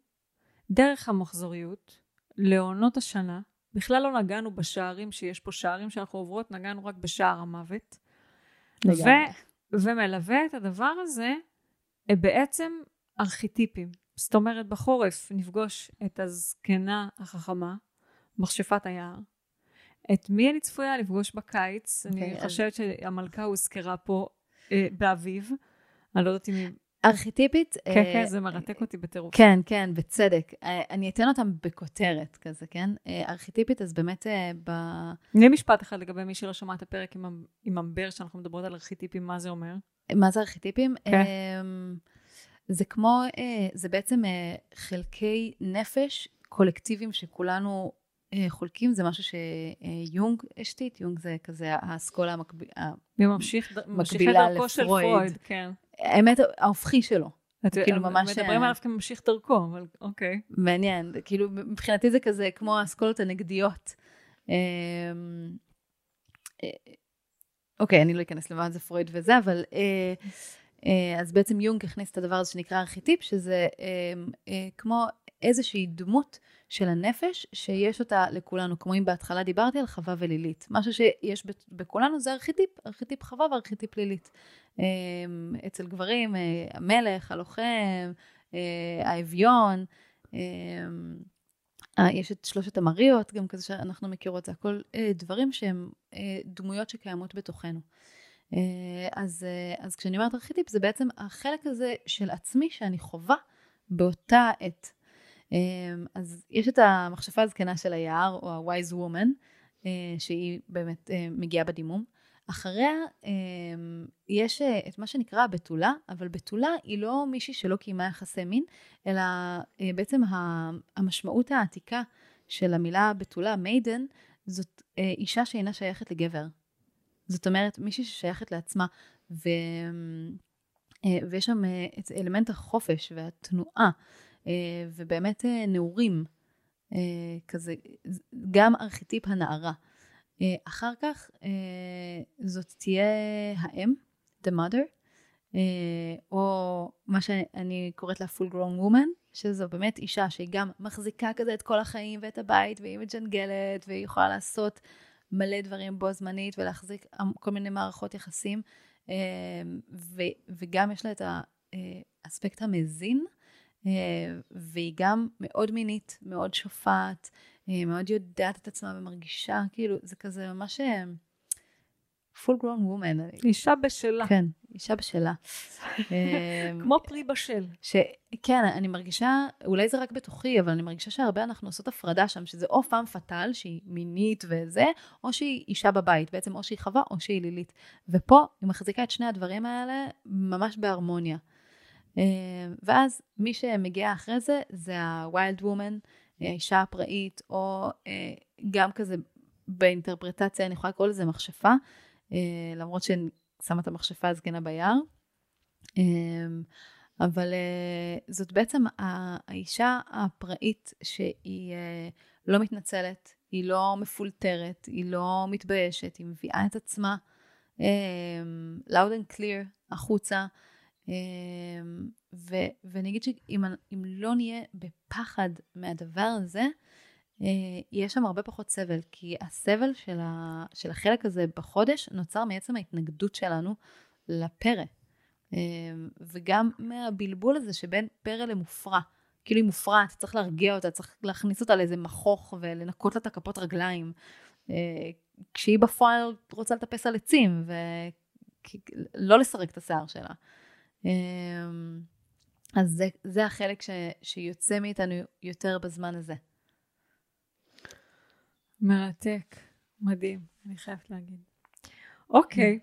דרך המחזוריות לעונות השנה, בכלל לא נגענו בשערים, שיש פה שערים שאנחנו עוברות, נגענו רק בשער המוות. ו- ומלווה את הדבר הזה אה, בעצם ארכיטיפים. זאת אומרת, בחורף נפגוש את הזקנה החכמה, מכשפת היער. את מי אני צפויה לפגוש בקיץ? Okay, אני אוקיי, חושבת אז... שהמלכה הוזכרה פה אה, באביב. אני לא יודעת אם היא ארכיטיפית. כן, כן, זה מרתק אותי בטירוף. כן, כן, בצדק. אה, אני אתן אותם בכותרת כזה, כן? אה, ארכיטיפית, אז באמת אה, ב... תני משפט אחד לגבי מי שלא שמע את הפרק עם אמבר, שאנחנו מדברות על ארכיטיפים, מה זה אומר? מה זה ארכיטיפים? כן. זה כמו, זה בעצם חלקי נפש קולקטיביים שכולנו חולקים, זה משהו שיונג השתית, יונג זה כזה האסכולה המקבילה לפרויד. של פרויד, כן. האמת, ההופכי שלו. את, כאילו ממש... מדברים אה, עליו כממשיך דרכו, אבל אוקיי. מעניין, כאילו מבחינתי זה כזה כמו האסכולות הנגדיות. אמ, אה, אוקיי, אני לא אכנס למה זה פרויד וזה, אבל... אה, אז בעצם יונג הכניס את הדבר הזה שנקרא ארכיטיפ, שזה כמו איזושהי דמות של הנפש שיש אותה לכולנו, כמו אם בהתחלה דיברתי על חווה ולילית. משהו שיש בכולנו זה ארכיטיפ, ארכיטיפ חווה וארכיטיפ לילית. אמ, אצל גברים, אה, המלך, הלוחם, אה, האביון, אה, יש את שלושת המריות, גם כזה שאנחנו מכירות, זה הכל דברים שהם דמויות שקיימות בתוכנו. אז, אז כשאני אומרת ארכיטיפ, זה בעצם החלק הזה של עצמי שאני חווה באותה עת. אז יש את המכשפה הזקנה של היער, או ה-wise woman, שהיא באמת מגיעה בדימום. אחריה אמ, יש אה, את מה שנקרא בתולה, אבל בתולה היא לא מישהי שלא קיימה יחסי מין, אלא אה, בעצם המשמעות העתיקה של המילה בתולה, מיידן, זאת אה, אישה שאינה שייכת לגבר. זאת אומרת, מישהי ששייכת לעצמה, ו... ויש שם את אלמנט החופש והתנועה, ובאמת נעורים, כזה, גם ארכיטיפ הנערה. אה, אחר כך אה, זאת תהיה האם, the mother, אה, או מה שאני קוראת לה full grown woman, שזו באמת אישה שהיא גם מחזיקה כזה את כל החיים ואת הבית, והיא מג'נגלת, והיא יכולה לעשות מלא דברים בו זמנית ולהחזיק כל מיני מערכות יחסים, וגם יש לה את האספקט המזין, והיא גם מאוד מינית, מאוד שופעת, היא מאוד יודעת את עצמה ומרגישה, כאילו, זה כזה ממש אה, full grown woman. אישה בשלה. כן, אישה בשלה. אה, כמו פרי בשל. ש... כן, אני מרגישה, אולי זה רק בתוכי, אבל אני מרגישה שהרבה אנחנו עושות הפרדה שם, שזה או פעם פטל, שהיא מינית וזה, או שהיא אישה בבית, בעצם או שהיא חווה או שהיא לילית. ופה היא מחזיקה את שני הדברים האלה ממש בהרמוניה. אה, ואז מי שמגיע אחרי זה, זה ה-wild woman. האישה הפראית, או אה, גם כזה באינטרפרטציה, אני יכולה לקרוא לזה מכשפה, אה, למרות שאני שמה את המכשפה הזקנה ביער. אה, אבל זאת בעצם האישה הפראית שהיא לא מתנצלת, היא לא מפולטרת, היא לא מתביישת, היא מביאה את עצמה loud and clear החוצה. אמ, ו, ואני אגיד שאם לא נהיה בפחד מהדבר הזה, אה, יהיה שם הרבה פחות סבל, כי הסבל של, ה, של החלק הזה בחודש נוצר מעצם ההתנגדות שלנו לפרא. אמ, וגם מהבלבול הזה שבין פרא למופרע. כאילו היא מופרעת, צריך להרגיע אותה, צריך להכניס אותה לאיזה מכוך ולנקות לה את הכפות רגליים. אה, כשהיא בפועל רוצה לטפס על עצים ולא לסרק את השיער שלה. אמ, אז זה, זה החלק ש, שיוצא מאיתנו יותר בזמן הזה. מרתק, מדהים, אני חייבת להגיד. אוקיי,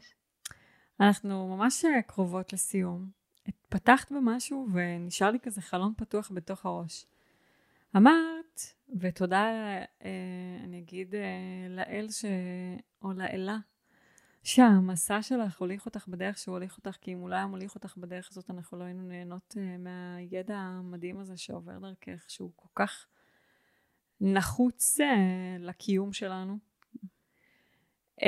אנחנו ממש קרובות לסיום. פתחת במשהו ונשאר לי כזה חלון פתוח בתוך הראש. אמרת, ותודה, אה, אני אגיד, אה, לאל ש... או לאלה שהמסע שלך הוליך אותך בדרך שהוא הוליך אותך, כי אם הוא לא היה מוליך אותך בדרך הזאת, אנחנו לא היינו נהנות uh, מהידע המדהים הזה שעובר דרכך, שהוא כל כך נחוץ uh, לקיום שלנו. Uh,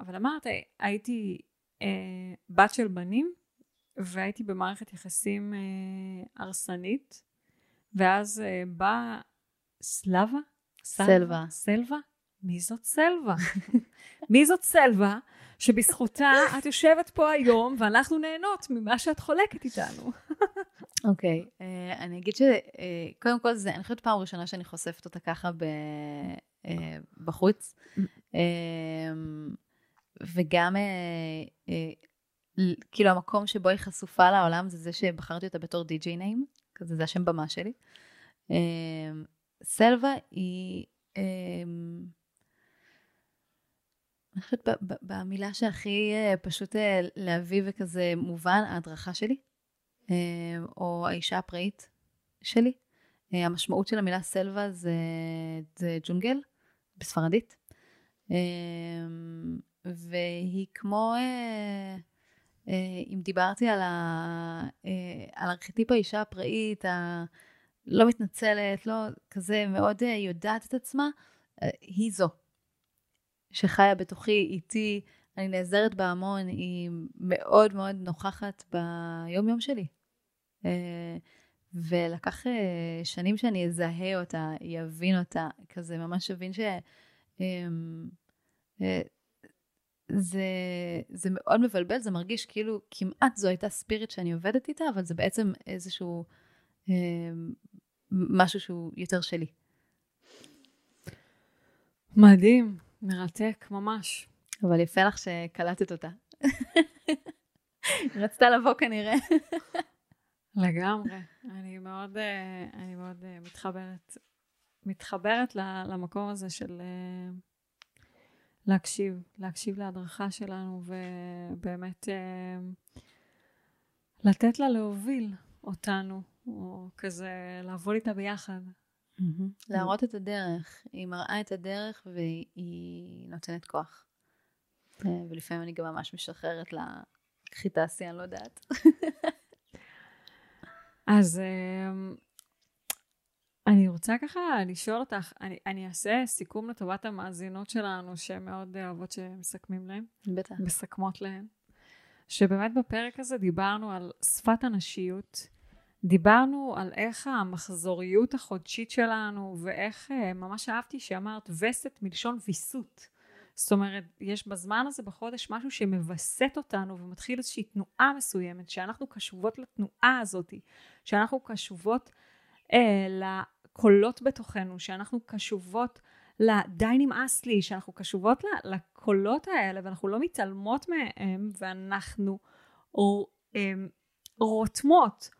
אבל אמרת, הייתי uh, בת של בנים, והייתי במערכת יחסים הרסנית, ואז באה סלבה? סלווה. סלווה? מי זאת סלווה? מי זאת סלווה שבזכותה את יושבת פה היום ואנחנו נהנות ממה שאת חולקת איתנו? אוקיי, okay, uh, אני אגיד שקודם uh, כל זה, אני חושבת פעם ראשונה שאני חושפת אותה ככה ב, uh, בחוץ. Uh, וגם uh, uh, כאילו המקום שבו היא חשופה לעולם זה זה שבחרתי אותה בתור די.ג'יי ניים, כזה זה השם במה שלי. Uh, סלווה היא... Uh, אני חושבת במילה שהכי אה, פשוט אה, להביא וכזה מובן, ההדרכה שלי, אה, או האישה הפראית שלי. המשמעות של המילה סלווה זה, זה ג'ונגל בספרדית. והיא כמו, אם דיברתי על, ה, על ארכיטיפ האישה הפראית, הלא מתנצלת, לא כזה מאוד יודעת את עצמה, היא זו. שחיה בתוכי, איתי, אני נעזרת בה המון, היא מאוד מאוד נוכחת ביום יום שלי. אה, ולקח אה, שנים שאני אזהה אותה, יבין אותה, כזה ממש אבין ש... אמ, אה, זה, זה מאוד מבלבל, זה מרגיש כאילו כמעט זו הייתה ספיריט שאני עובדת איתה, אבל זה בעצם איזשהו אמ, משהו שהוא יותר שלי. מדהים, מרתק, ממש. אבל יפה לך שקלטת אותה. רצתה לבוא כנראה. לגמרי. אני מאוד, אה, אני מאוד אה, מתחברת, מתחברת למקום הזה של אה, להקשיב, להקשיב להדרכה שלנו, ובאמת לתת לה להוביל אותנו, או כזה לעבוד איתה ביחד. להראות את הדרך. היא מראה את הדרך והיא נותנת כוח. ולפעמים אני גם ממש משחררת לה, קחי תעשי, אני לא יודעת. אז אמ, אני רוצה ככה לשאול אותך, אני, אני אעשה סיכום לטובת המאזינות שלנו, שהן מאוד אוהבות שמסכמים להן. בטח. מסכמות להן. שבאמת בפרק הזה דיברנו על שפת הנשיות, דיברנו על איך המחזוריות החודשית שלנו, ואיך, אה, ממש אהבתי שאמרת וסת מלשון ויסות. זאת אומרת, יש בזמן הזה בחודש משהו שמווסת אותנו ומתחיל איזושהי תנועה מסוימת, שאנחנו קשובות לתנועה הזאת, שאנחנו קשובות אה, לקולות בתוכנו, שאנחנו קשובות לדי נמאס לי, שאנחנו קשובות לקולות האלה ואנחנו לא מתעלמות מהם ואנחנו אה, רותמות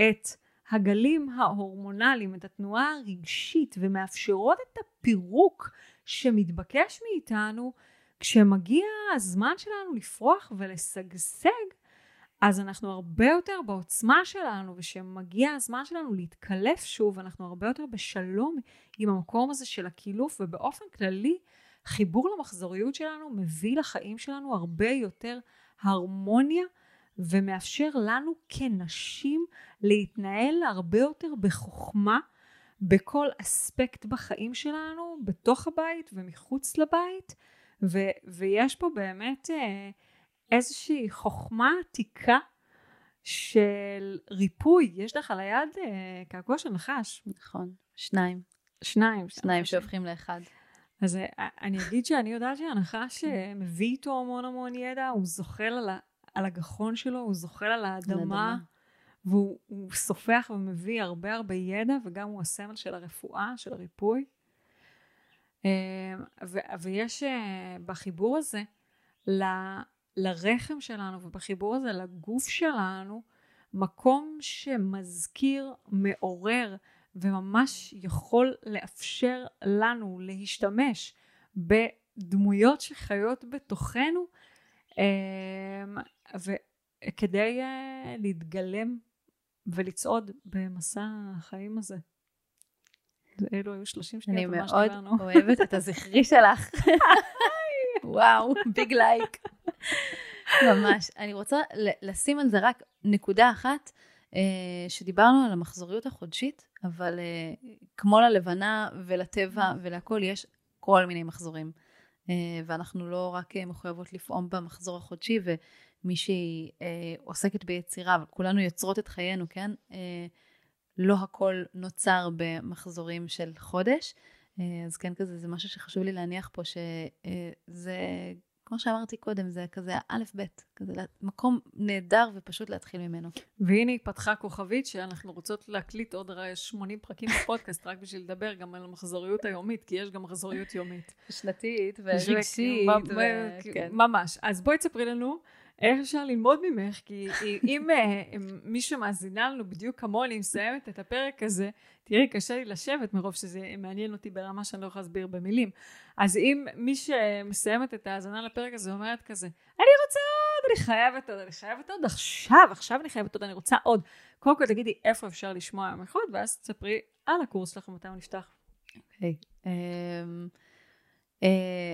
את הגלים ההורמונליים, את התנועה הרגשית ומאפשרות את הפירוק שמתבקש מאיתנו כשמגיע הזמן שלנו לפרוח ולשגשג, אז אנחנו הרבה יותר בעוצמה שלנו, וכשמגיע הזמן שלנו להתקלף שוב, אנחנו הרבה יותר בשלום עם המקום הזה של הקילוף, ובאופן כללי, חיבור למחזוריות שלנו מביא לחיים שלנו הרבה יותר הרמוניה, ומאפשר לנו כנשים להתנהל הרבה יותר בחוכמה בכל אספקט בחיים שלנו, בתוך הבית ומחוץ לבית, ו- ויש פה באמת אה, איזושהי חוכמה עתיקה של ריפוי. יש לך על היד אה, קעקוע של נחש. נכון, שניים. שניים. שניים שהופכים לאחד. אז אה, אני אגיד שאני יודעת שהנחש אה, מביא איתו המון המון ידע, הוא זוחל על, על הגחון שלו, הוא זוחל על האדמה. והוא סופח ומביא הרבה הרבה ידע, וגם הוא הסמל של הרפואה, של הריפוי. אה, ו- ויש אה, בחיבור הזה ל- לרחם שלנו ובחיבור הזה לגוף שלנו, מקום שמזכיר, מעורר, וממש יכול לאפשר לנו להשתמש בדמויות שחיות בתוכנו, אה, וכדי להתגלם ולצעוד במסע החיים הזה. אלו היו 30 שניות, אני מאוד אוהבת את הזכרי שלך. וואו, ביג לייק. ממש. אני רוצה לשים על זה רק נקודה אחת, אה, שדיברנו על המחזוריות החודשית, אבל אה, כמו ללבנה ולטבע ולהכול, יש כל מיני מחזורים. אה, ואנחנו לא רק מחויבות לפעום במחזור החודשי, מי שהיא אה, עוסקת ביצירה, אבל כולנו יוצרות את חיינו, כן? אה, לא הכל נוצר במחזורים של חודש. אה, אז כן, כזה, זה משהו שחשוב לי להניח פה, שזה, אה, כמו שאמרתי קודם, זה כזה ב', כזה מקום נהדר ופשוט להתחיל ממנו. והנה היא פתחה כוכבית שאנחנו רוצות להקליט עוד 80 פרקים בפודקאסט, רק בשביל לדבר גם על המחזוריות היומית, כי יש גם מחזוריות יומית. שנתית ורגשית. כן. ממש. אז בואי תספרי לנו. איך אפשר ללמוד ממך? כי אם אה, מי שמאזינה לנו בדיוק כמוני מסיימת את הפרק הזה, תראי, קשה לי לשבת מרוב שזה מעניין אותי ברמה שאני לא יכולה להסביר במילים. אז אם מי שמסיימת את ההאזנה לפרק הזה אומרת כזה, אני רוצה עוד, אני חייבת עוד, אני חייבת עוד, עכשיו, עכשיו אני חייבת עוד, אני רוצה עוד. קודם כל תגידי איפה אפשר לשמוע יום אחד, ואז תספרי על הקורס שלך ומתי הוא נפתח. אוקיי. אמ, אה,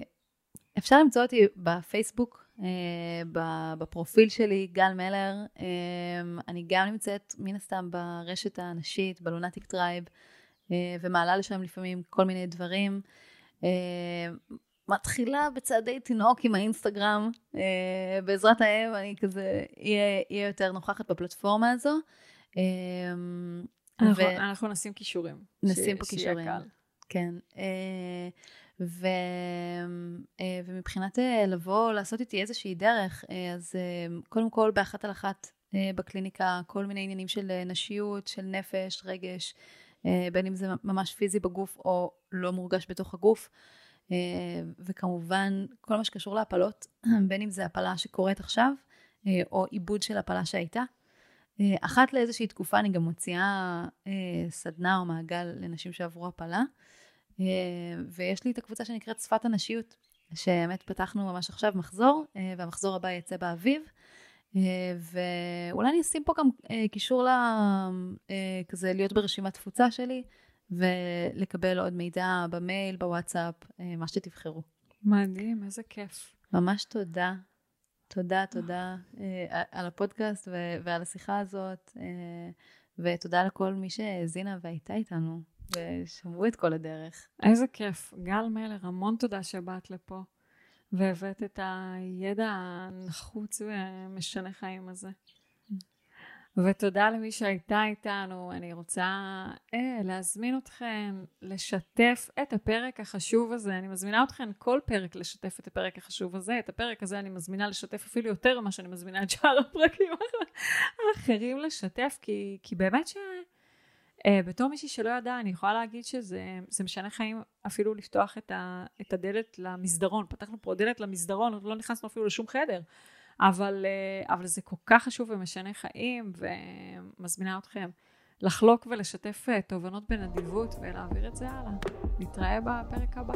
אפשר למצוא אותי בפייסבוק, בפרופיל שלי, גל מלר. אה, אני גם נמצאת מן הסתם ברשת הנשית, ב Lunatic Tribe, אה, ומעלה לשם לפעמים כל מיני דברים. מתחילה בצעדי תינוק עם האינסטגרם, בעזרת האם אני כזה אהיה יותר נוכחת בפלטפורמה הזו. אנחנו, ו... אנחנו נשים כישורים. נשים פה כישורים. כן. ו... אה, ומבחינת אה, לבוא לעשות איתי איזושהי דרך, אה, אז קודם כל באחת על אחת בקליניקה כל מיני עניינים של נשיות, של נפש, רגש, בין אם זה ממש פיזי בגוף או לא מורגש בתוך הגוף. וכמובן, כל מה שקשור להפלות, בין אם זה הפלה שקורית עכשיו, או עיבוד של הפלה שהייתה. אחת לאיזושהי תקופה אני גם מוציאה סדנה או מעגל לנשים שעברו הפלה, ויש לי את הקבוצה שנקראת שפת הנשיות, שבאמת פתחנו ממש עכשיו מחזור, והמחזור הבא יצא באביב. ואולי אני אשים פה גם קישור כזה להיות ברשימת תפוצה שלי, ולקבל עוד מידע במייל, בוואטסאפ, אה, מה שתבחרו. מדהים, איזה כיף. ממש תודה. תודה, תודה אה, על הפודקאסט ועל השיחה הזאת, אה, ותודה לכל מי שהאזינה והייתה איתנו, ושמעו את כל הדרך. איזה כיף. גל מלר, המון תודה שבאת לפה, והבאת את הידע הנחוץ ומשנה חיים הזה. ותודה למי שהייתה איתנו. אני רוצה אה, להזמין אתכם לשתף את הפרק החשוב הזה. אני מזמינה אתכם כל פרק לשתף את הפרק החשוב הזה. את הפרק הזה אני מזמינה לשתף אפילו יותר ממה שאני מזמינה את שאר הפרקים האחרים לשתף, כי, כי באמת ש... Uh, בתור מישהי שלא ידעה, אני יכולה להגיד שזה משנה חיים אפילו לפתוח את, ה, את הדלת למסדרון. פתחנו פה דלת למסדרון, לא נכנסנו אפילו לשום חדר. אבל, אה, אבל זה כל כך חשוב ומשנה חיים, ומזמינה אתכם לחלוק ולשתף אה, תובנות בנדיבות ולהעביר את זה הלאה. נתראה בפרק הבא.